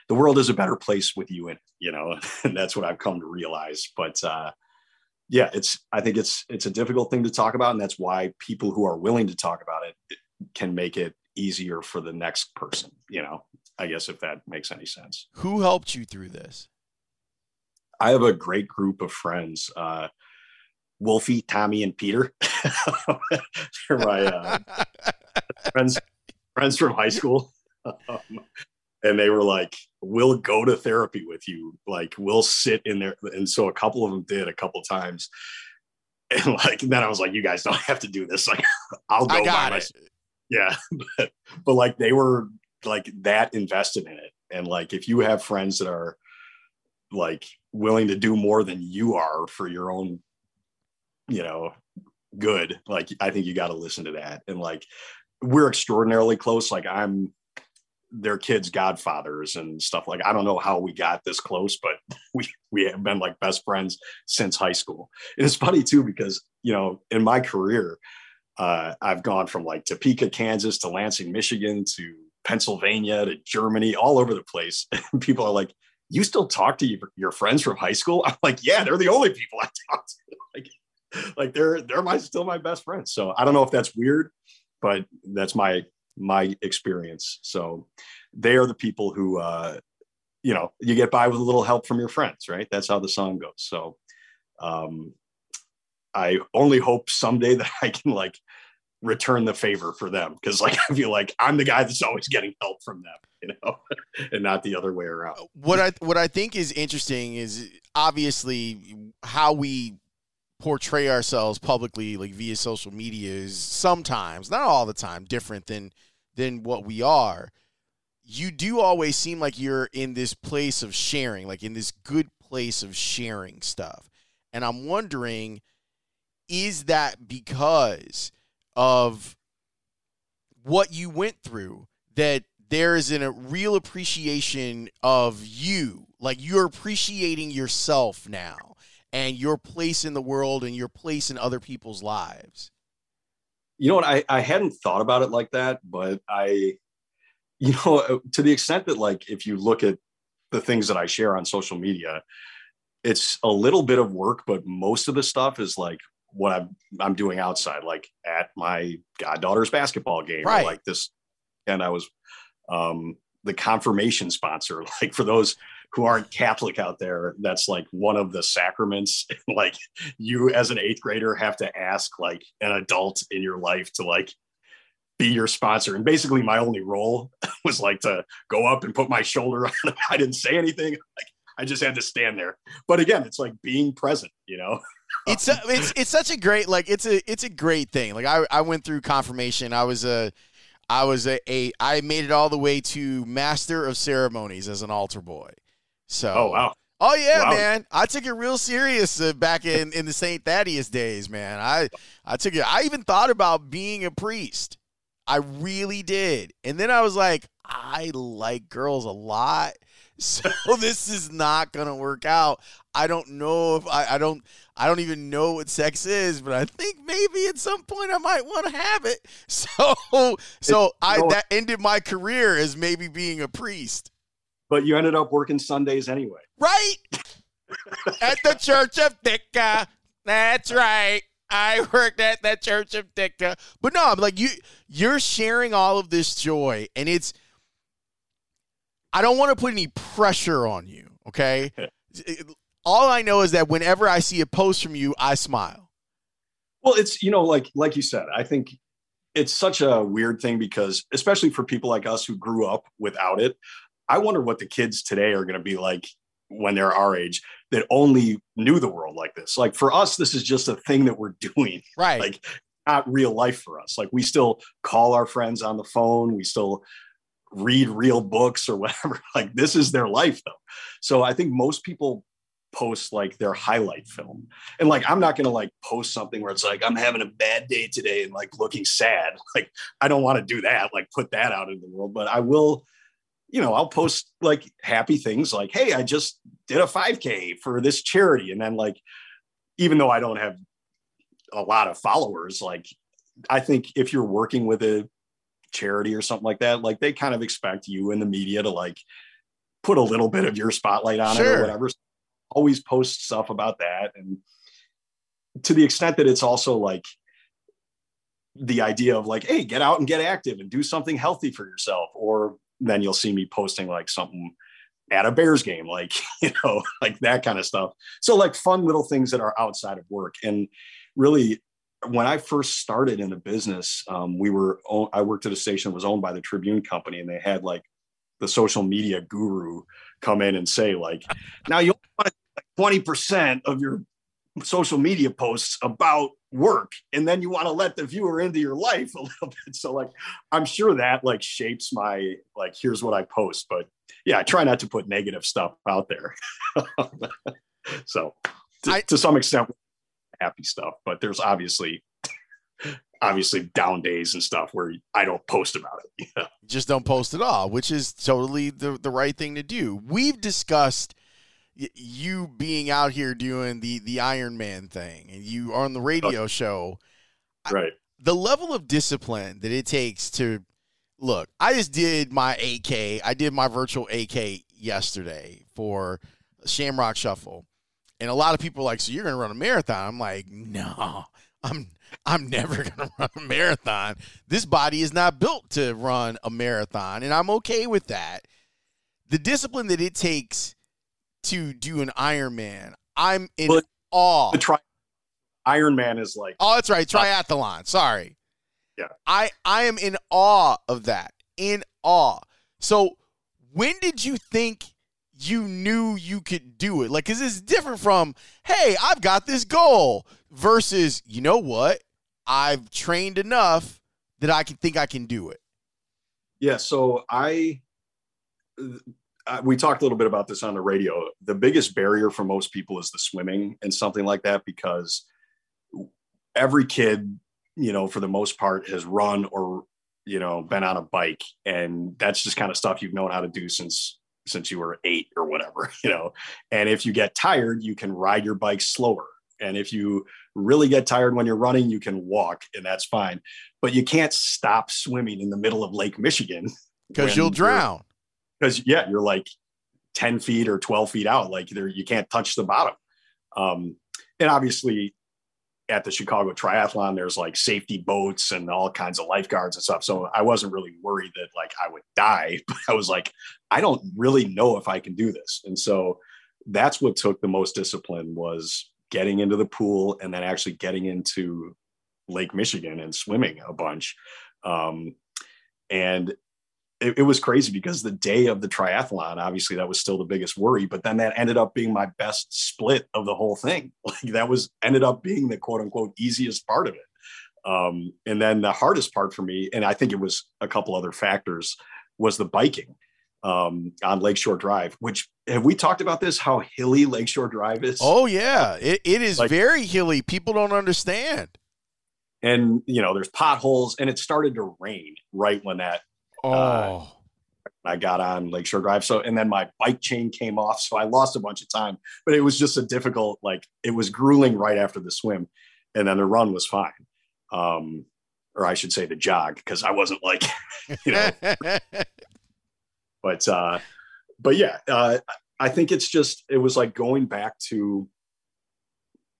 The world is a better place with you in it, you know, and that's what I've come to realize. But uh, yeah, it's I think it's it's a difficult thing to talk about, and that's why people who are willing to talk about it can make it easier for the next person, you know, I guess if that makes any sense. Who helped you through this? I have a great group of friends. Uh, Wolfie, Tommy, and Peter. They're my uh, friends, friends from high school. um, and they were like, "We'll go to therapy with you. Like, we'll sit in there." And so a couple of them did a couple times, and like and then I was like, "You guys don't have to do this. Like, I'll go." I got by it. myself." Yeah, but, but like they were like that invested in it, and like if you have friends that are like willing to do more than you are for your own, you know, good, like I think you got to listen to that. And like we're extraordinarily close. Like I'm their kids' godfathers and stuff. Like I don't know how we got this close, but we we have been like best friends since high school. And it's funny too because you know in my career, uh, I've gone from like Topeka, Kansas, to Lansing, Michigan, to Pennsylvania, to Germany, all over the place. And people are like, "You still talk to your, friends from high school?" I'm like, "Yeah, they're the only people I talk to." Like, like they're they're my still my best friends. So I don't know if that's weird, but that's my my experience. So they are the people who, uh, you know, you get by with a little help from your friends, right? That's how the song goes. So um, I only hope someday that I can like return the favor for them because like I feel like I'm the guy that's always getting help from them, you know, and not the other way around. Uh, what I what I think is interesting is obviously how we portray ourselves publicly like via social media is sometimes not all the time different than than what we are you do always seem like you're in this place of sharing like in this good place of sharing stuff and i'm wondering is that because of what you went through that there is an, a real appreciation of you like you're appreciating yourself now and your place in the world and your place in other people's lives. You know what? I, I hadn't thought about it like that, but I, you know, to the extent that, like, if you look at the things that I share on social media, it's a little bit of work, but most of the stuff is like what I'm I'm doing outside, like at my goddaughter's basketball game, right. like this. And I was um, the confirmation sponsor, like for those who aren't Catholic out there, that's like one of the sacraments. like you as an eighth grader have to ask like an adult in your life to like be your sponsor. And basically my only role was like to go up and put my shoulder on. I didn't say anything. Like I just had to stand there. But again, it's like being present, you know? It's a, it's it's such a great like it's a it's a great thing. Like I I went through confirmation. I was a I was a, a I made it all the way to master of ceremonies as an altar boy. So, oh wow, oh yeah, wow. man, I took it real serious uh, back in in the Saint Thaddeus days, man. I I took it. I even thought about being a priest. I really did, and then I was like, I like girls a lot, so this is not gonna work out. I don't know if I, I don't I don't even know what sex is, but I think maybe at some point I might want to have it. So so I that ended my career as maybe being a priest but you ended up working Sundays anyway. Right. at the Church of Ditka. That's right. I worked at the Church of Ditka. But no, I'm like you you're sharing all of this joy and it's I don't want to put any pressure on you, okay? all I know is that whenever I see a post from you, I smile. Well, it's you know like like you said, I think it's such a weird thing because especially for people like us who grew up without it, I wonder what the kids today are going to be like when they're our age that only knew the world like this. Like for us, this is just a thing that we're doing. Right. Like not real life for us. Like we still call our friends on the phone. We still read real books or whatever. Like this is their life though. So I think most people post like their highlight film. And like I'm not to like post something where it's like I'm having a bad day today and like looking sad. Like I don't want to do that, like put that out in the world, but I will you know, I'll post like happy things like, hey, I just did a 5K for this charity. And then, like, even though I don't have a lot of followers, like, I think if you're working with a charity or something like that, like, they kind of expect you in the media to like put a little bit of your spotlight on sure. it or whatever. So always post stuff about that. And to the extent that it's also like, the idea of like, hey, get out and get active and do something healthy for yourself, or then you'll see me posting like something at a Bears game, like, you know, like that kind of stuff. So, like, fun little things that are outside of work. And really, when I first started in the business, um, we were I worked at a station that was owned by the Tribune Company, and they had like the social media guru come in and say like, now you want twenty percent of your social media posts about work and then you want to let the viewer into your life a little bit. So like i'm sure that like shapes my like here's what i post but yeah i try not to put negative stuff out there. So to, I, to some extent happy stuff but there's obviously obviously down days and stuff where I don't post about it. You Just don't post at all, which is totally the, the right thing to do. We've discussed you being out here doing the the Iron Man thing and you are on the radio oh, show. Right. I, the level of discipline that it takes to look, I just did my 8K. I did my virtual 8K yesterday for Shamrock Shuffle. And a lot of people are like, so you're going to run a marathon? I'm like, no, I'm I'm never going to run a marathon. This body is not built to run a marathon, and I'm okay with that. The discipline that it takes to do an Ironman, I'm in but awe. The tri- Ironman is like oh, that's right, uh, triathlon. Sorry, yeah, I I am in awe of that. In awe. So when did you think you knew you could do it? Like, because it's different from, hey, I've got this goal versus, you know what? I've trained enough that I can think I can do it. Yeah. So I, we talked a little bit about this on the radio. The biggest barrier for most people is the swimming and something like that because every kid, you know, for the most part, has run or you know been on a bike, and that's just kind of stuff you've known how to do since since you were eight or whatever, you know. And if you get tired, you can ride your bike slower. And if you really get tired when you're running, you can walk, and that's fine. But you can't stop swimming in the middle of Lake Michigan because you'll drown because yeah, you're like 10 feet or 12 feet out, like there you can't touch the bottom. Um, and obviously at the Chicago Triathlon, there's like safety boats and all kinds of lifeguards and stuff. So I wasn't really worried that like I would die, but I was like, I don't really know if I can do this. And so that's what took the most discipline was getting into the pool and then actually getting into Lake Michigan and swimming a bunch. Um, and it, it, was crazy because the day of the triathlon, obviously that was still the biggest worry, but then that ended up being my best split of the whole thing. Like that was ended up being the quote unquote easiest part of it. Um, and then the hardest part for me, and I think it was a couple other factors, was the biking um, on Lakeshore Drive, which have we talked about this? How hilly Lakeshore Drive is? Oh yeah, it, it is like, very hilly. People don't understand. And you know, there's potholes, and it started to rain right when that oh. Uh, I got on Lakeshore Drive. So, and then my bike chain came off. So I lost a bunch of time, but it was just a difficult, like, it was grueling right after the swim. And then the run was fine. Um, or I should say the jog, because I wasn't like, you know, but, uh, but yeah, uh, I think it's just, it was like going back to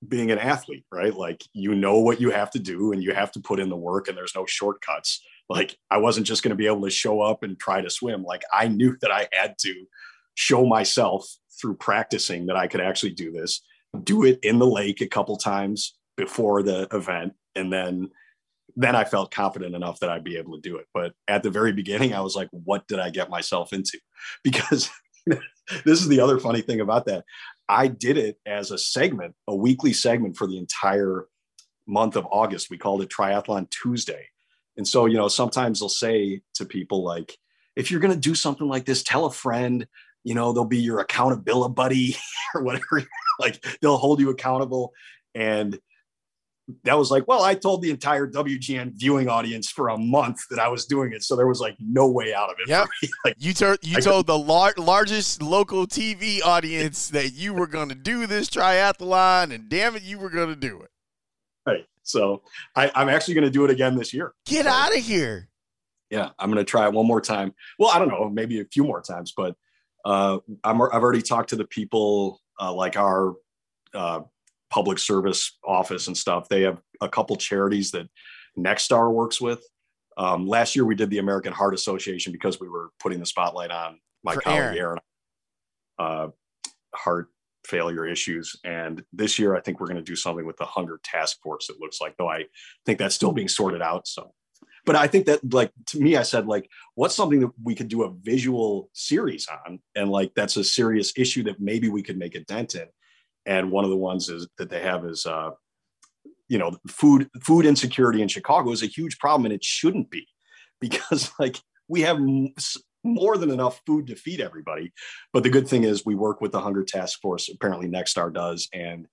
being an athlete, right? Like, you know what you have to do and you have to put in the work and there's no shortcuts like I wasn't just going to be able to show up and try to swim. Like I knew that I had to show myself through practicing that I could actually do this, do it in the lake a couple times before the event. And then, then I felt confident enough that I'd be able to do it. But at the very beginning, I was like, what did I get myself into? Because this is the other funny thing about that. I did it as a segment, a weekly segment for the entire month of August. We called it Triathlon Tuesday. And so, you know, sometimes they'll say to people like, if you're going to do something like this, tell a friend, you know, they'll be your accountability buddy or whatever. like they'll hold you accountable. And that was like, well, I told the entire WGN viewing audience for a month that I was doing it, so there was like no way out of it. Yeah, like, you, ter- you told the lar- largest local TV audience that you were going to do this triathlon, and damn it, you were going to do it. Right. So I, am actually going to do it again this year. Get so, out of here. Yeah, I'm going to try it one more time. Well, I don't know, maybe a few more times, but uh, I'm, I've already talked to the people uh, like our uh, public service office and stuff. They have a couple charities that Nexstar works with. Um, last year we did the American Heart Association because we were putting the spotlight on my For colleague Aaron, Aaron uh, heart failure issues. And this year, I think we're going to do something with the hunger task force. It looks like, though I think that's still being sorted out. So, but I think that like to me, I said like, what's something that we could do a visual series on, and like that's a serious issue that maybe we could make a dent in. And one of the ones is that they have is, uh, you know, food food insecurity in Chicago is a huge problem, and it shouldn't be, because like we have more than enough food to feed everybody. But the good thing is we work with the Hunger Task Force. Apparently, Nexstar does, and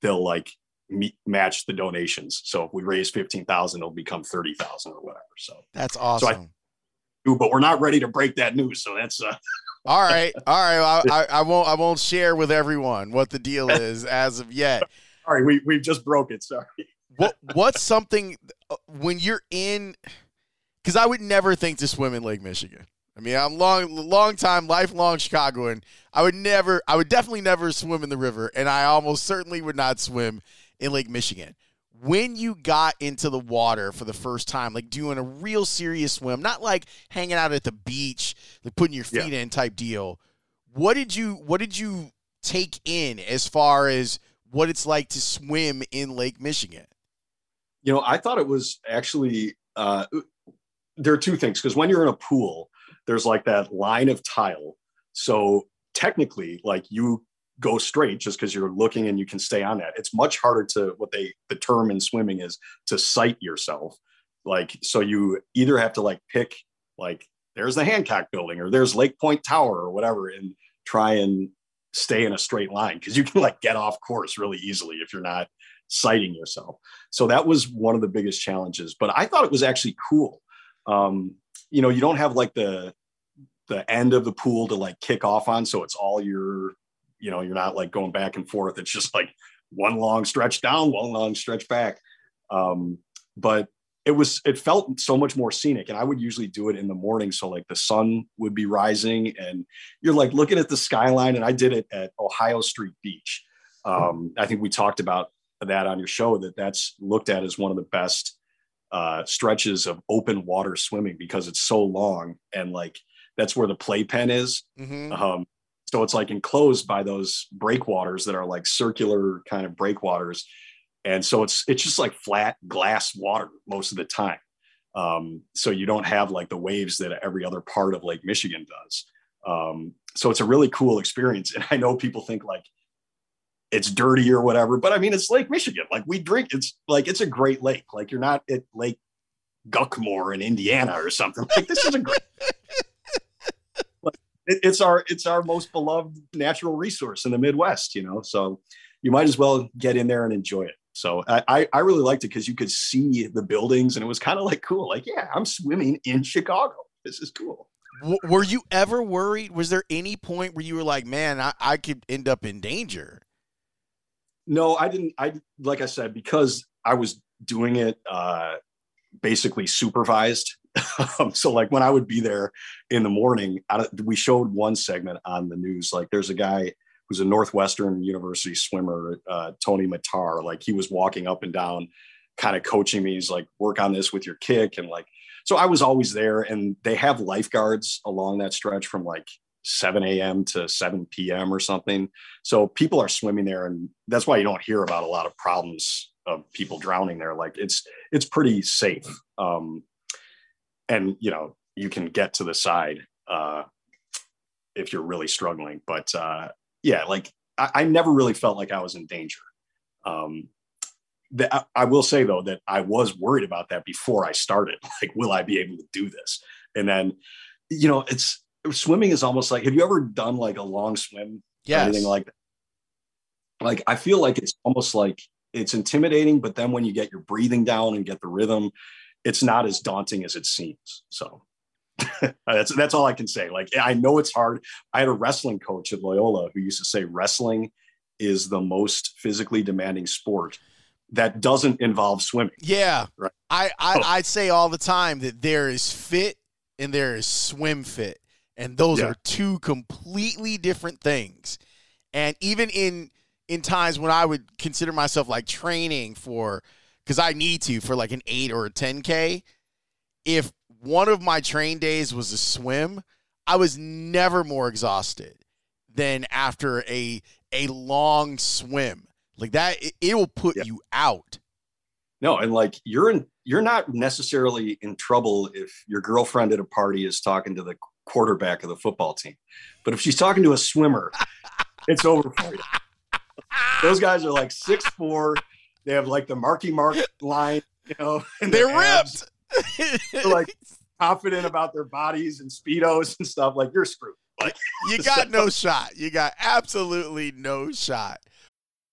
they'll like meet, match the donations. So if we raise fifteen thousand, it'll become thirty thousand or whatever. So that's awesome. So I, but we're not ready to break that news. So that's uh, all right. All right. Well, I, I won't. I won't share with everyone what the deal is as of yet. All right. We we just broke it. Sorry. What What's something uh, when you're in? Because I would never think to swim in Lake Michigan. I mean, I'm long, long time, lifelong Chicagoan. I would never, I would definitely never swim in the river, and I almost certainly would not swim in Lake Michigan. When you got into the water for the first time, like doing a real serious swim, not like hanging out at the beach, like putting your feet yeah. in type deal. What did you, what did you take in as far as what it's like to swim in Lake Michigan? You know, I thought it was actually. Uh, there are two things because when you're in a pool, there's like that line of tile. So technically, like you go straight just because you're looking and you can stay on that. It's much harder to what they the term in swimming is to sight yourself. Like so you either have to like pick like there's the Hancock building or there's Lake Point Tower or whatever and try and stay in a straight line because you can like get off course really easily if you're not sighting yourself. So that was one of the biggest challenges. But I thought it was actually cool. Um, you know, you don't have like the the end of the pool to like kick off on, so it's all your, you know, you're not like going back and forth. It's just like one long stretch down, one long stretch back. Um, but it was it felt so much more scenic and i would usually do it in the morning so like the sun would be rising and you're like looking at the skyline and i did it at ohio street beach um, i think we talked about that on your show that that's looked at as one of the best uh, stretches of open water swimming because it's so long and like that's where the playpen is. Mm-hmm. Um, so it's like enclosed by those breakwaters that are like circular kind of breakwaters, and so it's it's just like flat glass water most of the time. Um, so you don't have like the waves that every other part of Lake Michigan does. Um, so it's a really cool experience, and I know people think like it's dirty or whatever. But I mean, it's Lake Michigan. Like we drink, it's like it's a great lake. Like you're not at Lake Guckmore in Indiana or something. Like this is a great. it's our it's our most beloved natural resource in the Midwest. You know, so you might as well get in there and enjoy it. So I I really liked it because you could see the buildings and it was kind of like cool. Like yeah, I'm swimming in Chicago. This is cool. were you ever worried? Was there any point where you were like, man, I, I could end up in danger? No, I didn't. I like I said because I was doing it uh, basically supervised. um, so like when I would be there in the morning, we showed one segment on the news. Like there's a guy who's a Northwestern University swimmer, uh, Tony Matar. Like he was walking up and down, kind of coaching me. He's like, work on this with your kick, and like so I was always there. And they have lifeguards along that stretch from like 7 a.m. to 7 p.m. or something. So people are swimming there, and that's why you don't hear about a lot of problems of people drowning there. Like it's it's pretty safe, um, and you know you can get to the side uh, if you're really struggling. But uh, yeah, like I, I, never really felt like I was in danger. Um, the, I will say though that I was worried about that before I started. Like, will I be able to do this? And then, you know, it's swimming is almost like have you ever done like a long swim yeah anything like that? Like i feel like it's almost like it's intimidating but then when you get your breathing down and get the rhythm it's not as daunting as it seems. So that's that's all i can say. Like i know it's hard. I had a wrestling coach at loyola who used to say wrestling is the most physically demanding sport that doesn't involve swimming. Yeah. Right? I i, oh. I say all the time that there is fit and there is swim fit and those yeah. are two completely different things. And even in in times when I would consider myself like training for because I need to for like an eight or a 10K, if one of my train days was a swim, I was never more exhausted than after a a long swim. Like that, it, will put yeah. you out. No, and like you're in, you're not necessarily in trouble if your girlfriend at a party is talking to the quarterback of the football team, but if she's talking to a swimmer, it's over for you. Those guys are like six four. They have like the Marky Mark line, you know. They're ripped. They're like confident about their bodies and speedos and stuff. Like you're screwed. Like you got no shot. You got absolutely no shot.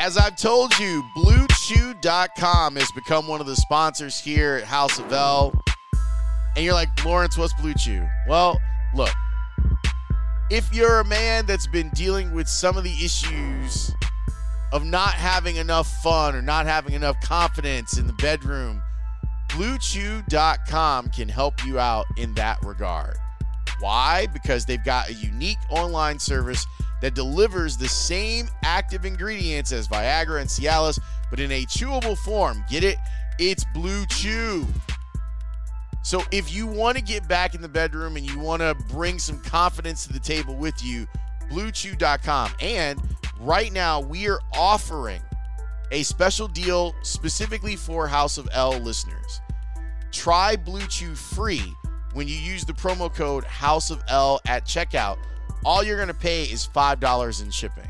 As I've told you, BlueChew.com has become one of the sponsors here at House of L. And you're like, Lawrence, what's Blue Chew? Well, look, if you're a man that's been dealing with some of the issues of not having enough fun or not having enough confidence in the bedroom, BlueChew.com can help you out in that regard. Why? Because they've got a unique online service that delivers the same active ingredients as Viagra and Cialis, but in a chewable form. Get it? It's Blue Chew. So if you want to get back in the bedroom and you want to bring some confidence to the table with you, bluechew.com. And right now we are offering a special deal specifically for House of L listeners. Try Blue Chew free when you use the promo code House of L at checkout all you're going to pay is $5 in shipping.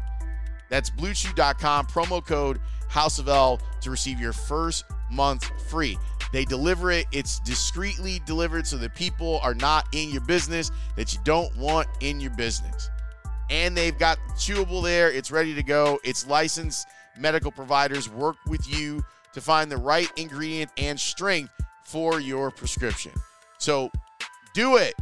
That's bluechew.com, promo code House of L to receive your first month free. They deliver it, it's discreetly delivered so that people are not in your business that you don't want in your business. And they've got chewable there, it's ready to go. It's licensed medical providers work with you to find the right ingredient and strength for your prescription. So do it.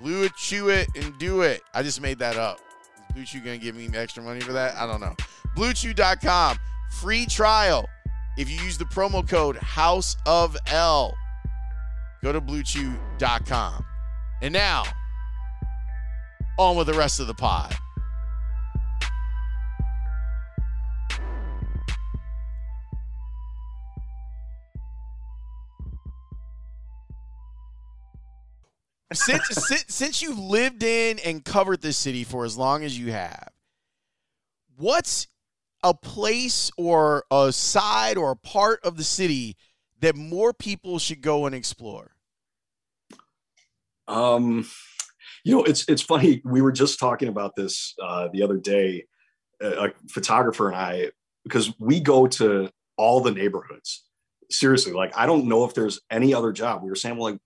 Blue it, chew it, and do it. I just made that up. Is Blue Chew gonna give me extra money for that? I don't know. BlueChew.com, free trial. If you use the promo code House of L, go to BlueChew.com. And now, on with the rest of the pod. Since, since since you've lived in and covered this city for as long as you have, what's a place or a side or a part of the city that more people should go and explore? Um, you know, it's it's funny. We were just talking about this uh, the other day, a, a photographer and I, because we go to all the neighborhoods. Seriously, like I don't know if there's any other job. We were saying, well, like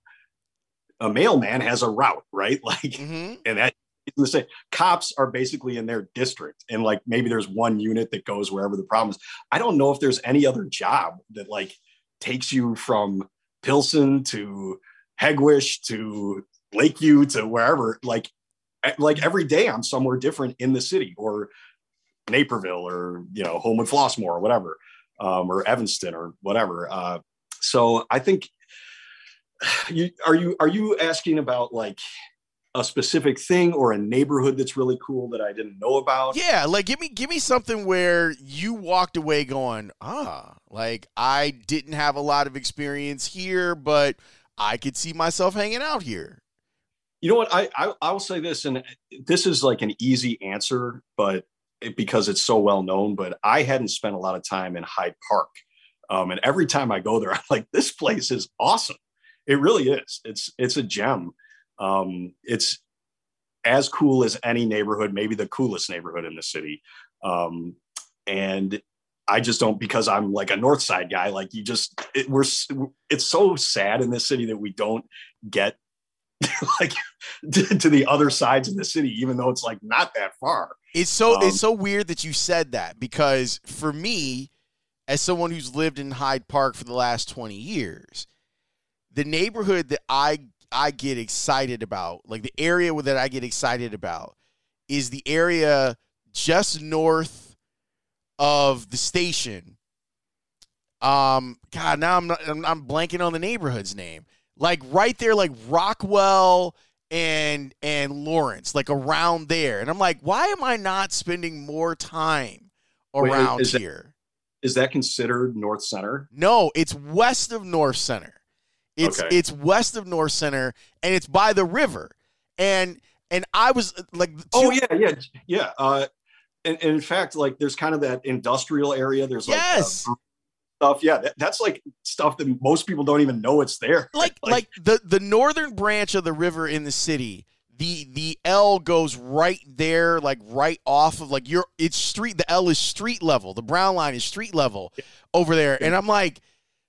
a mailman has a route, right? Like, mm-hmm. and that the same. Cops are basically in their district, and like maybe there's one unit that goes wherever the problem is. I don't know if there's any other job that like takes you from Pilsen to Hegewisch to Lakeview to wherever. Like, like every day I'm somewhere different in the city or Naperville or you know Homewood Flossmoor or whatever, um, or Evanston or whatever. Uh, so I think you are you are you asking about like a specific thing or a neighborhood that's really cool that I didn't know about? Yeah, like give me give me something where you walked away going, ah, like I didn't have a lot of experience here, but I could see myself hanging out here. You know what? I I, I will say this, and this is like an easy answer, but it, because it's so well known. But I hadn't spent a lot of time in Hyde Park, um, and every time I go there, I'm like, this place is awesome. It really is. It's it's a gem. Um, it's as cool as any neighborhood, maybe the coolest neighborhood in the city. Um, and I just don't because I'm like a North Side guy. Like you just it, we're it's so sad in this city that we don't get like to, the other sides of the city, even though it's like not that far. It's so um, it's so weird that you said that because for me, as someone who's lived in Hyde Park for the last twenty years, the neighborhood that I I get excited about, like the area that I get excited about, is the area just north of the station. Um, God, now I'm not, I'm, I'm blanking on the neighborhood's name. Like right there, like Rockwell and and Lawrence, like around there. And I'm like, why am I not spending more time Wait, around is that- here? Is that considered North Center? No, it's west of North Center. It's Okay. it's west of North Center, and it's by the river. And and I was uh, like, Oh two- yeah, yeah, yeah. Uh, and, and in fact, like there's kind of that industrial area. There's like uh, Yes. stuff. Yeah, that, that's like stuff that most people don't even know it's there. like like the the northern branch of the river in the city the the l goes right there like right off of like your it's street the l is street level the brown line is street level over there and i'm like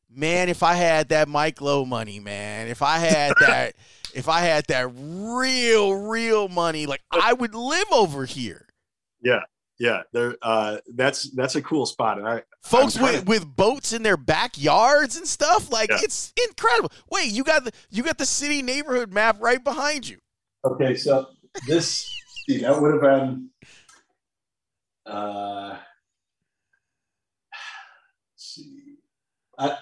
man if i had that mike lowe money man if i had that if i had that real real money like i would live over here yeah, yeah. There, uh, that's that's a cool spot. And I, folks I'm trying with, with boats in their backyards and stuff like Yeah. it's incredible wait you got the you got the city neighborhood map right behind you Okay, so this see, that would have been uh let's see. Uh,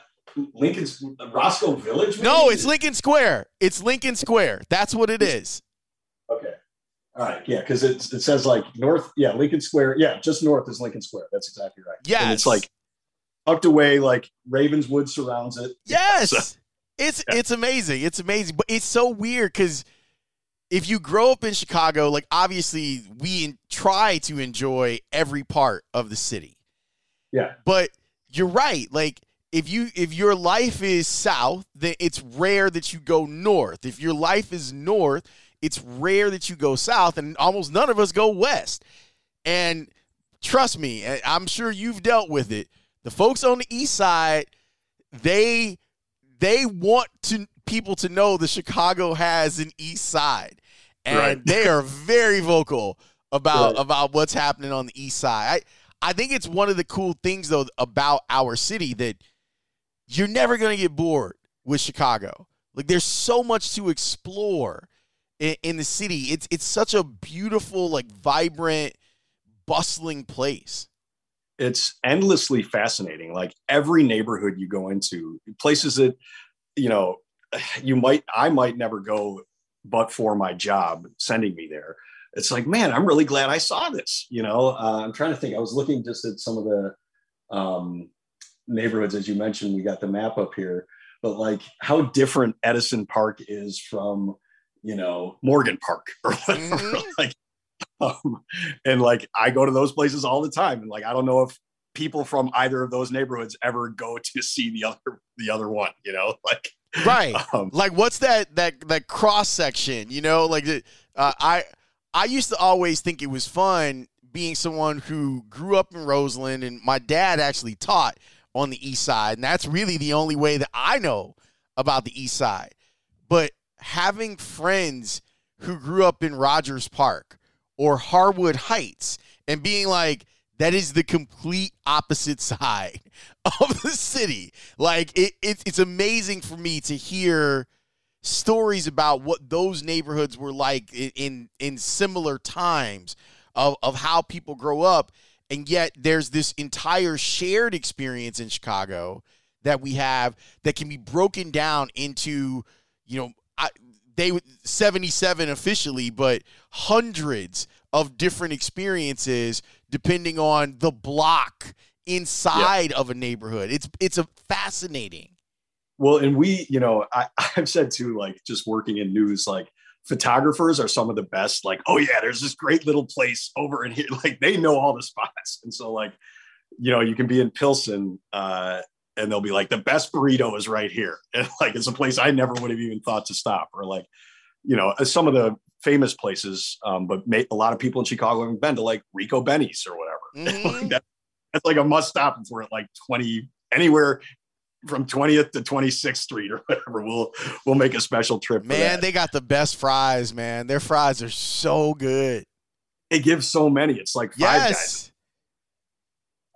Lincoln's Roscoe Village? No, it's Lincoln Square. It's Lincoln Square. That's what it is. Okay. All right, yeah, because it it says like north, yeah, Lincoln Square, yeah, just north is Lincoln Square. That's exactly right. and it's like tucked away, like Ravenswood surrounds it. Yes. So- It's Yeah. it's amazing. It's amazing. But it's so weird because if you grow up in Chicago, like obviously we try to enjoy every part of the city. Yeah. But you're right. Like if you if your life is south, then it's rare that you go north. If your life is north, it's rare that you go south, and almost none of us go west. And trust me, I'm sure you've dealt with it. The folks on the east side, they they want to people to know that Chicago has an east side. And Right. they are very vocal about Right. about what's happening on the east side. I I think it's one of the cool things though about our city that you're never going to get bored with Chicago. Like there's so much to explore in, in the city. It's it's such a beautiful, like vibrant, bustling place. it's endlessly fascinating. Like every neighborhood you go into, places that you know you might I might never go, but for my job sending me there. It's like, man, I'm really glad I saw this. You know, uh, I'm trying to think. I was looking just at some of the um, neighborhoods as you mentioned. We got the map up here, but like how different Edison Park is from you know Morgan Park or whatever. Mhm. like um, and like I go to those places all the time, and like I don't know if people from either of those neighborhoods ever go to see the other the other one. You know, like Right. um, like what's that that that cross section you know like the- uh, i i used to always think it was fun being someone who grew up in roseland and my dad actually taught on the east side and that's really the only way that i know about the east side but having friends who grew up in rogers park or harwood heights and being like that is the complete opposite side of the city. Like it, it, it's amazing for me to hear stories about what those neighborhoods were like in in, in similar times of, of how people grow up. And yet there's this entire shared experience in Chicago that we have that can be broken down into, you know, I, they 77 officially, but hundreds of different experiences depending on the block inside of a neighborhood. It's it's a fascinating. well, and we, you know, I, I've said too, like just working in news, like photographers are some of the best. Like, oh yeah, there's this great little place over in here. Like they know all the spots, and so like, you know, you can be in Pilsen. uh and they'll be like, the best burrito is right here. And like, it's a place I never would have even thought to stop. Or like, you know, some of the famous places, um, but a lot of people in Chicago haven't been to like Rico Benny's or whatever. Mhm. that, that's like a must stop if we're at like 20, anywhere from 20th to 26th Street or whatever. We'll we'll make a special trip. for Man, they got the best fries, man. Their fries are so good. they give so many. It's like five guys.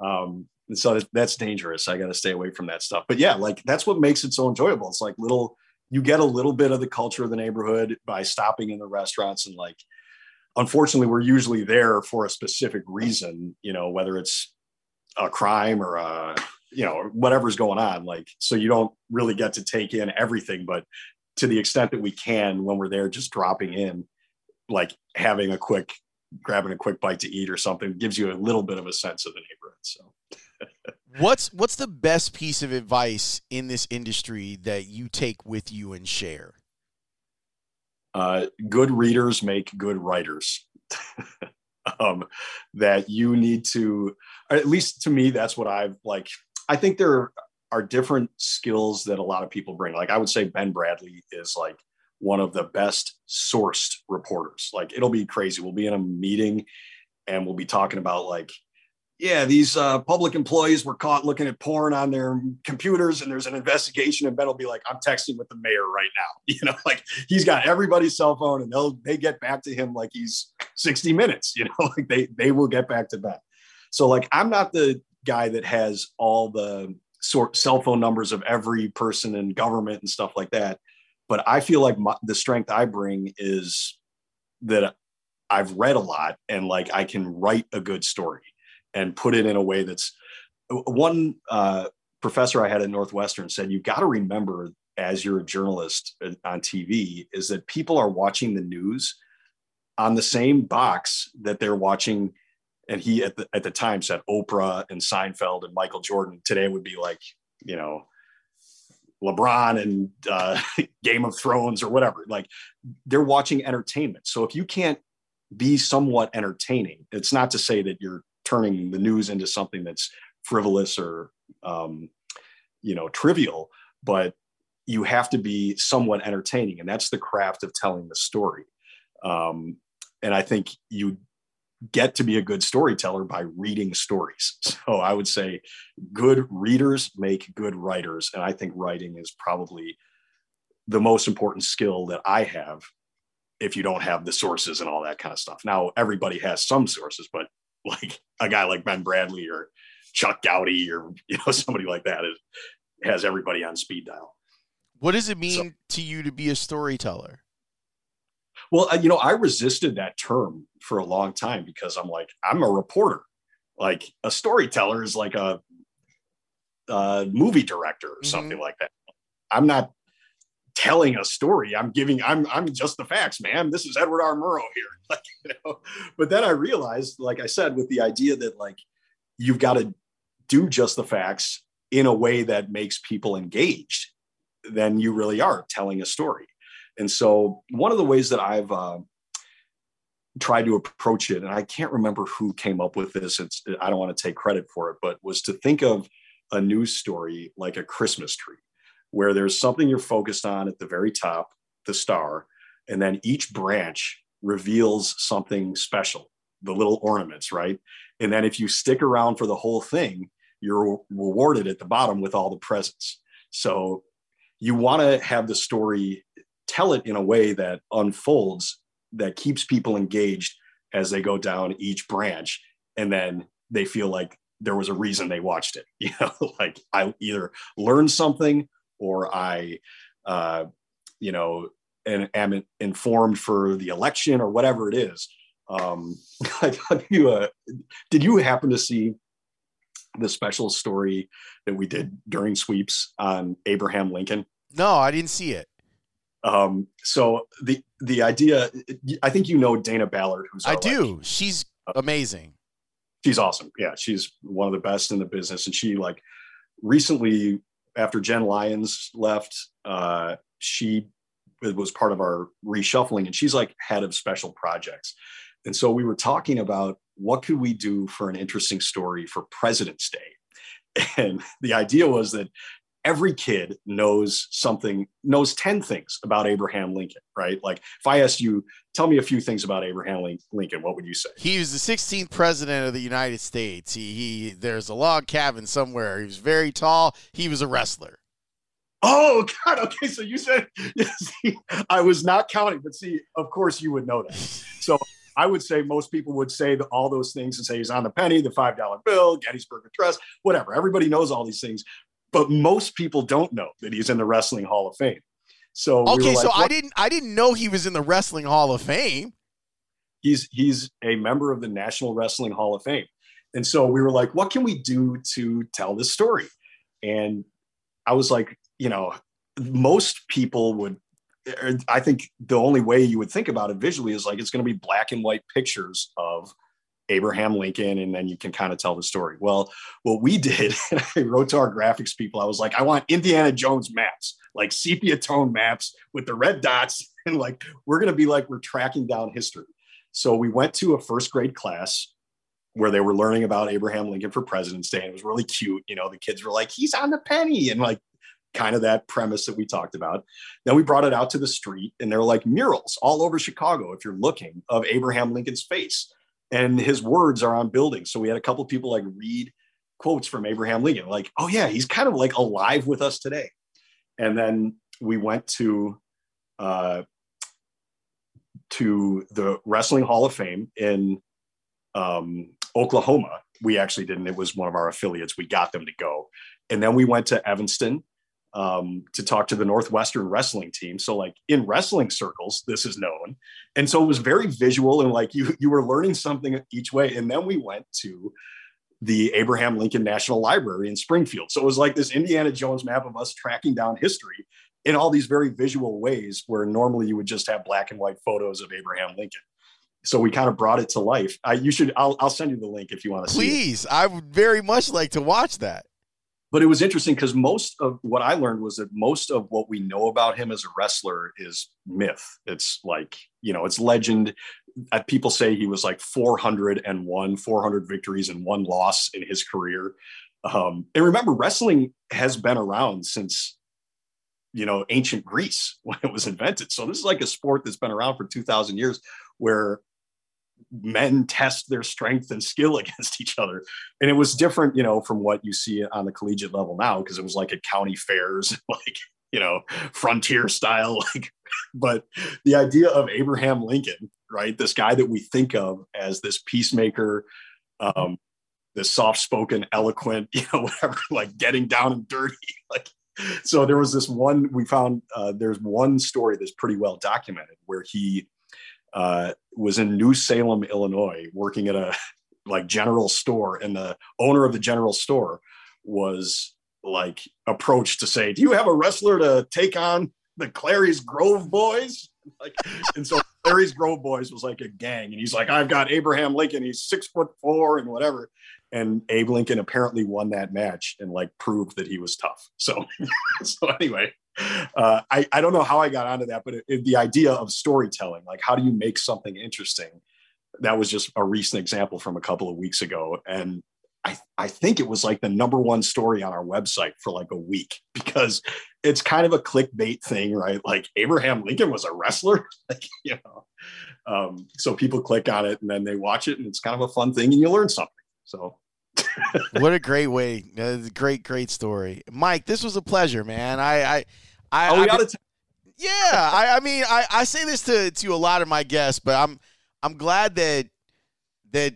Um, and so that's dangerous. I got to stay away from that stuff. But yeah, like that's what makes it so enjoyable. It's like little you get a little bit of the culture of the neighborhood by stopping in the restaurants and like unfortunately we're usually there for a specific reason you know whether it's a crime or a you know whatever's going on like so you don't really get to take in everything but to the extent that we can when we're there just dropping in like having a quick grabbing a quick bite to eat or something gives you a little bit of a sense of the neighborhood so. What's what's the best piece of advice in this industry that you take with you and share? Uh, good readers make good writers. Um, that you need to at least to me that's what i've like i think there are different skills that a lot of people bring like i would say ben bradley is like one of the best sourced reporters like it'll be crazy we'll be in a meeting and we'll be talking about like yeah, these uh, public employees were caught looking at porn on their computers, and there's an investigation. And Ben will be like, "I'm texting with the mayor right now." You know, like he's got everybody's cell phone, and they'll they get back to him like he's 60 minutes. You know, like they they will get back to Ben. So like, I'm not the guy that has all the sort cell phone numbers of every person in government and stuff like that. But I feel like my, the strength I bring is that I've read a lot and like I can write a good story and put it in a way that's one uh, professor I had at Northwestern said, you've got to remember as you're a journalist uh, on TV is that people are watching the news on the same box that they're watching. And he at the, at the time said Oprah and Seinfeld and Michael Jordan. Today would be like, you know, LeBron and uh, Game of Thrones or whatever. Like they're watching entertainment. So if you can't be somewhat entertaining, it's not to say that you're turning the news into something that's frivolous or um, you know trivial but you have to be somewhat entertaining and that's the craft of telling the story um, and i think you get to be a good storyteller by reading stories so i would say good readers make good writers and i think writing is probably the most important skill that i have if you don't have the sources and all that kind of stuff now everybody has some sources but like a guy like Ben Bradley or Chuck Goudie or you know somebody like that is, has everybody on speed dial. What does it mean so, to you to be a storyteller? Well, you know, I resisted that term for a long time because I'm like, I'm a reporter. Like a storyteller is like a, a movie director or mm-hmm. something like that. I'm not telling a story. I'm giving, I'm, I'm just the facts, man. This is Edward R. Murrow here. Like, you know, but then I realized, like I said, with the idea that like, you've got to do just the facts in a way that makes people engaged, then you really are telling a story. And so one of the ways that I've, uh, tried to approach it, and I can't remember who came up with this. It's, I don't want to take credit for it, but was to think of a news story like a Christmas tree where there's something you're focused on at the very top, the star, and then each branch reveals something special, the little ornaments, right? And then if you stick around for the whole thing, you're rewarded at the bottom with all the presents. So you want to have the story tell it in a way that unfolds that keeps people engaged as they go down each branch and then they feel like there was a reason they watched it you know like i either learned something or I, uh, you know, and am informed for the election or whatever it is. Um, you, uh, did you happen to see the special story that we did during sweeps on Abraham Lincoln? No, I didn't see it. Um, so the the idea, I think you know Dana Ballard, who's I do. Like, she's amazing. She's awesome. Yeah, she's one of the best in the business, and she like recently after Jen Lyons left, uh, she was part of our reshuffling, and she's like head of special projects. And so we were talking about what could we do for an interesting story for President's Day, and the idea was that every kid knows something, knows 10 things about Abraham Lincoln, right? Like if I asked you, tell me a few things about Abraham Lincoln, what would you say? He was the 16th president of the United States. He, he there's a log cabin somewhere. He was very tall. He was a wrestler. Oh God! Okay, so you said see, I was not counting, but see, of course you would know that. So I would say most people would say all those things and say he's on the penny, the five dollar bill, Gettysburg Address, whatever. Everybody knows all these things, but most people don't know that he's in the Wrestling Hall of Fame. So okay, we so like, I didn't I didn't know he was in the Wrestling Hall of Fame. He's he's a member of the National Wrestling Hall of Fame, and so we were like, what can we do to tell this story? And I was like, you know, most people would. Er, I think the only way you would think about it visually is like it's going to be black and white pictures of Abraham Lincoln, and then you can kind of tell the story. Well, what we did, I wrote to our graphics people, I was like, I want Indiana Jones maps, like sepia tone maps with the red dots, and like we're gonna be like we're tracking down history. So we went to a first grade class where they were learning about Abraham Lincoln for President's Day, and it was really cute. You know, the kids were like, he's on the penny, and like kind of that premise that we talked about. Then we brought it out to the street, and there were like murals all over Chicago, if you're looking, of Abraham Lincoln's face and his words are on buildings. So we had a couple people like read quotes from Abraham Lincoln, like, oh yeah, he's kind of like alive with us today. And then we went to uh, to the Wrestling Hall of Fame in um, Oklahoma. We actually didn't. It was one of our affiliates. We got them to go, and then we went to Evanston um, to talk to the Northwestern wrestling team. So like in wrestling circles, this is known. And so it was very visual and like you, you were learning something each way. And then we went to the Abraham Lincoln National Library in Springfield. So it was like this Indiana Jones map of us tracking down history in all these very visual ways where normally you would just have black and white photos of Abraham Lincoln. So we kind of brought it to life. I, you should, I'll, I'll send you the link if you want to see. Please, I would very much like to watch that but it was interesting because most of what I learned was that most of what we know about him as a wrestler is myth. It's like, you know, it's legend. Uh, people say he was like 401, 400 victories and one loss in his career. Um, and remember, wrestling has been around since, you know, ancient Greece when it was invented. So this is like a sport that's been around for 2,000 years where men test their strength and skill against each other. And it was different, you know, from what you see on the collegiate level now, because it was like at county fairs, like, you know, frontier style. Like, but the idea of Abraham Lincoln, right? This guy that we think of as this peacemaker, um, this soft-spoken, eloquent, you know, whatever, like getting down and dirty. Like, so there was this one we found. Uh, there's one story that's pretty well documented where he uh, was in New Salem, Illinois, working at a like general store, and the owner of the general store was like approached to say, "Do you have a wrestler to take on the Clary's Grove Boys?" Like, and so Clary's Grove Boys was like a gang, and he's like, "I've got Abraham Lincoln. He's six foot four and whatever." And Abe Lincoln apparently won that match and like proved that he was tough. So, so anyway, uh, I, I don't know how I got onto that, but it, it, the idea of storytelling, like how do you make something interesting? That was just a recent example from a couple of weeks ago. And I, I think it was like the number one story on our website for like a week because it's kind of a clickbait thing, right? Like Abraham Lincoln was a wrestler, like, you know. Um, so people click on it and then they watch it and it's kind of a fun thing and you learn something. So what a great way! great, great story, Mike. This was a pleasure, man. I, I, I. Oh, we. Yeah, I, I mean, I, I say this to to a lot of my guests, but I'm I'm glad that that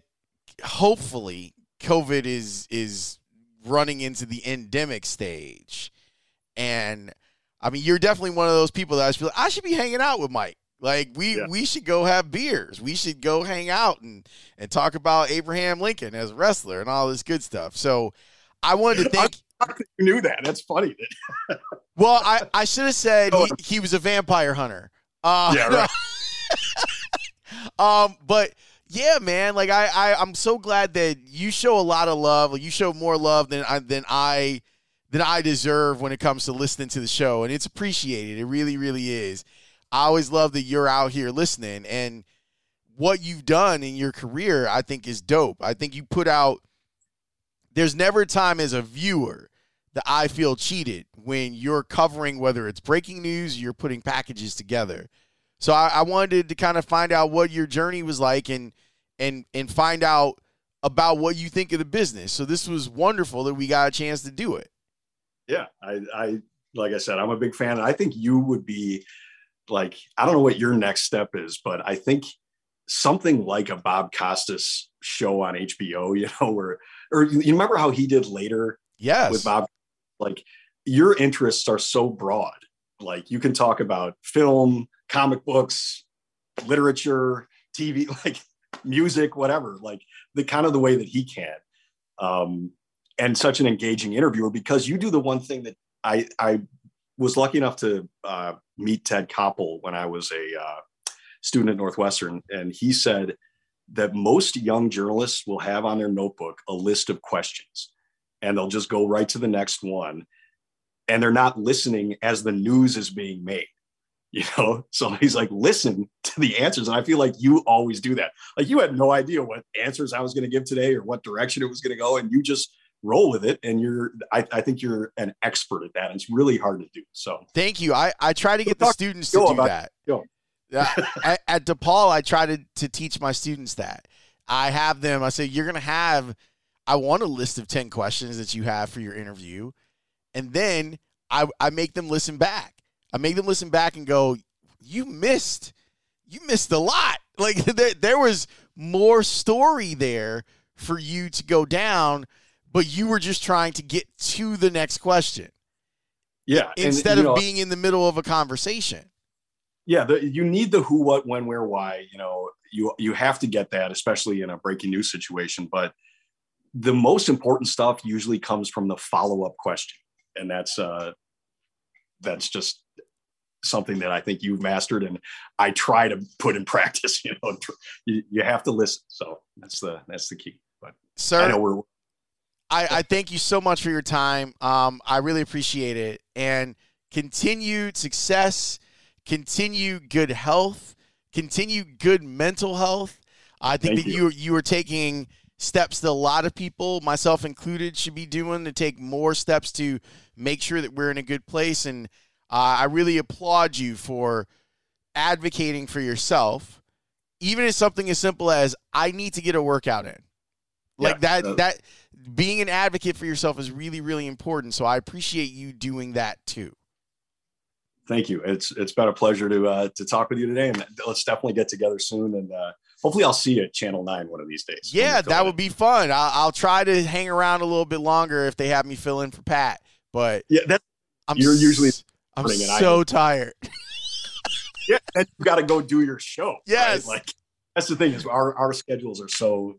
hopefully COVID is is running into the endemic stage, and I mean, you're definitely one of those people that I feel like I should be hanging out with Mike. Like we yeah. we should go have beers. We should go hang out and and talk about Abraham Lincoln as a wrestler and all this good stuff. So I wanted to thank you knew that. That's funny. well, I, I should have said he, he, was a vampire hunter. Uh, yeah, right. um, but yeah, man, like I, I I'm so glad that you show a lot of love. Like you show more love than I than I than I deserve when it comes to listening to the show, and it's appreciated. It really, really is. I always love that you're out here listening and what you've done in your career, I think is dope. I think you put out there's never a time as a viewer that I feel cheated when you're covering whether it's breaking news you're putting packages together. So I, I wanted to kind of find out what your journey was like and and and find out about what you think of the business. So this was wonderful that we got a chance to do it. Yeah, I, I like I said, I'm a big fan. I think you would be like I don't know what your next step is, but I think something like a Bob Costas show on HBO, you know, where or you remember how he did later yes. with Bob like your interests are so broad Like you can talk about film, comic books, literature, TV, like music, whatever, like the kind of the way that he can. Um, and such an engaging interviewer because you do the one thing that I, I was lucky enough to uh, meet Ted Koppel when I was a uh, student at Northwestern. And he said that most young journalists will have on their notebook a list of questions and they'll just go right to the next one. And they're not listening as the news is being made you know so he's like listen to the answers and i feel like you always do that like you had no idea what answers i was going to give today or what direction it was going to go and you just roll with it and you're I, I, think you're an expert at that. And it's really hard to do so. Thank you. I i try to get the students to do that. Go. at, at depaul i try to, to teach my students that. I have them i say you're to have i want a list of 10 questions that you have for your interview and then i i make them listen back. I make them listen back and go, "You missed, you missed a lot. Like there, there was more story there for you to go down, but you were just trying to get to the next question. Yeah, instead and, of know, being in the middle of a conversation. Yeah, the, you need the who, what, when, where, why. You know, you you have to get that, especially in a breaking news situation. But the most important stuff usually comes from the follow up question, and that's uh, that's just something that I think you've mastered and I try to put in practice. You know, you, you have to listen. So that's the that's the key. But sir, I know we're. I, I thank you so much for your time. Um, I really appreciate it and continued success, continue good health, continue good mental health. I think thank that you you are taking steps that a lot of people, myself included, should be doing to take more steps to make sure that we're in a good place and uh, I really applaud you for advocating for yourself, even as something as simple as I need to get a workout in. Like yeah, that, that being an advocate for yourself is really, really important. So I appreciate you doing that too. Thank you. It's it's been a pleasure to uh, to talk with you today, and let's definitely get together soon. And uh, hopefully, I'll see you at Channel Nine one of these days. Yeah, that would be fun. I'll, I'll, try to hang around a little bit longer if they have me fill in for Pat. But yeah, that you're usually I'm so tired. yeah, then you got to go do your show. Yes, right? like that's the thing is our our schedules are so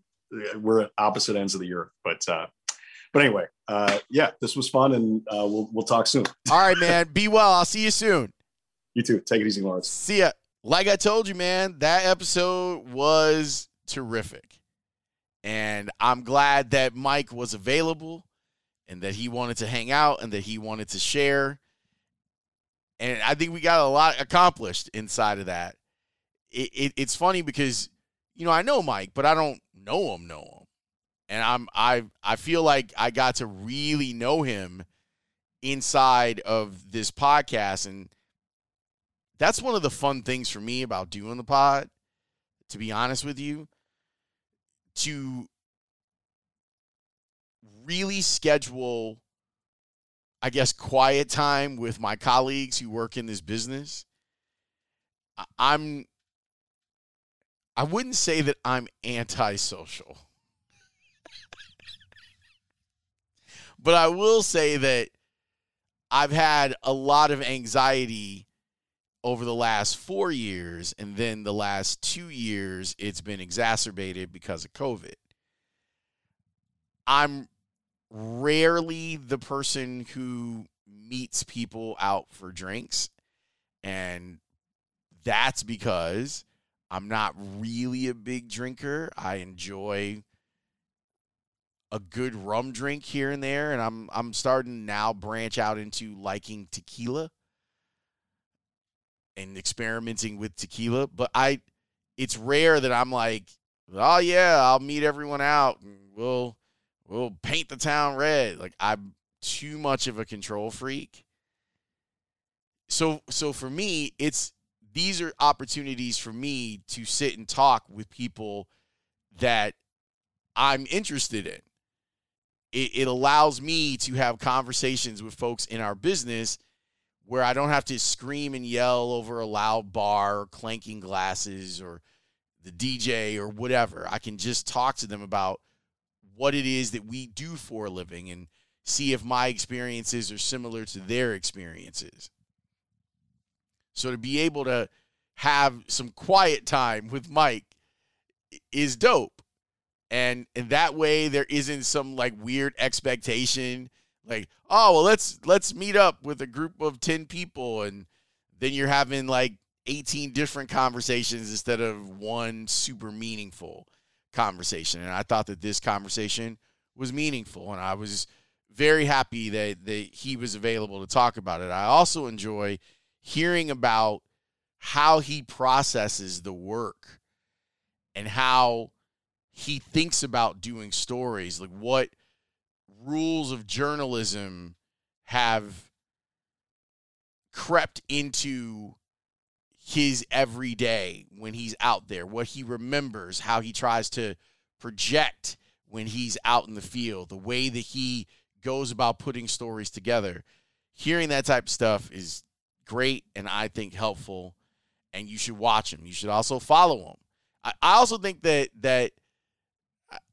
we're at opposite ends of the year, but uh, but anyway, uh, yeah, this was fun, and uh, we'll we'll talk soon. All right, man. Be well. I'll see you soon. You too. Take it easy, Lawrence. See ya. Like I told you, man, that episode was terrific. And I'm glad that Mike was available and that he wanted to hang out and that he wanted to share and I think we got a lot accomplished inside of that. It, it, it's funny because you know I know Mike, but I don't know him, know him, and I'm I I feel like I got to really know him inside of this podcast, and that's one of the fun things for me about doing the pod. To be honest with you, to really schedule I guess, quiet time with my colleagues who work in this business, I'm, I wouldn't say that I'm antisocial. but I will say that I've had a lot of anxiety over the last four years, and then the last two years, it's been exacerbated because of COVID. I'm rarely the person who meets people out for drinks. And that's because I'm not really a big drinker. I enjoy a good rum drink here and there and I'm I'm starting now branch out into liking tequila and experimenting with tequila, but I it's rare that I'm like, "Oh yeah, I'll meet everyone out and we'll we'll paint the town red. Like I'm too much of a control freak. So so for me, it's these are opportunities for me to sit and talk with people that I'm interested in. It, it allows me to have conversations with folks in our business where I don't have to scream and yell over a loud bar or clanking glasses or the DJ or whatever. I can just talk to them about what it is that we do for a living and see if my experiences are similar to their experiences. So to be able to have some quiet time with Mike is dope. And and that way there isn't some like weird expectation like, oh, well let's let's meet up with a group of 10 people and then you're having like 18 different conversations instead of one super meaningful conversation. And I thought that this conversation was meaningful and I was very happy that, that he was available to talk about it. I also enjoy hearing about how he processes the work and how he thinks about doing stories, like what rules of journalism have crept into his everyday when he's out there, what he remembers, how he tries to project when he's out in the field, the way that he goes about putting stories together. Hearing that type of stuff is great and I think helpful. And you should watch him. You should also follow him. I, I also think that that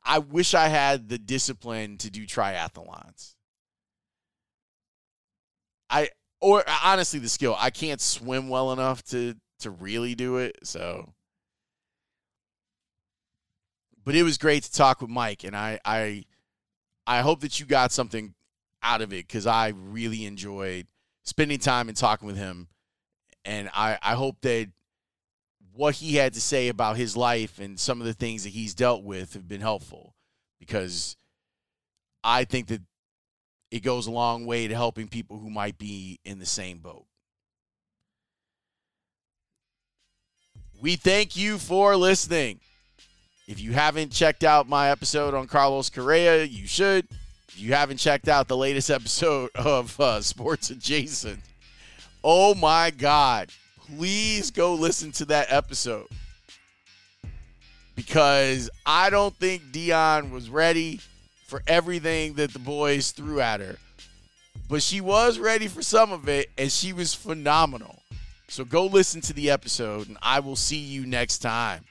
I wish I had the discipline to do triathlons. I or honestly the skill. I can't swim well enough to to really do it. So but it was great to talk with Mike and I I I hope that you got something out of it cuz I really enjoyed spending time and talking with him and I I hope that what he had to say about his life and some of the things that he's dealt with have been helpful because I think that it goes a long way to helping people who might be in the same boat. We thank you for listening. If you haven't checked out my episode on Carlos Correa, you should. You haven't checked out the latest episode of uh, Sports Adjacent, oh my God, please go listen to that episode because I don't think Dion was ready for everything that the boys threw at her. But she was ready for some of it, and she was phenomenal. So go listen to the episode, and I will see you next time.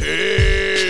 Hey!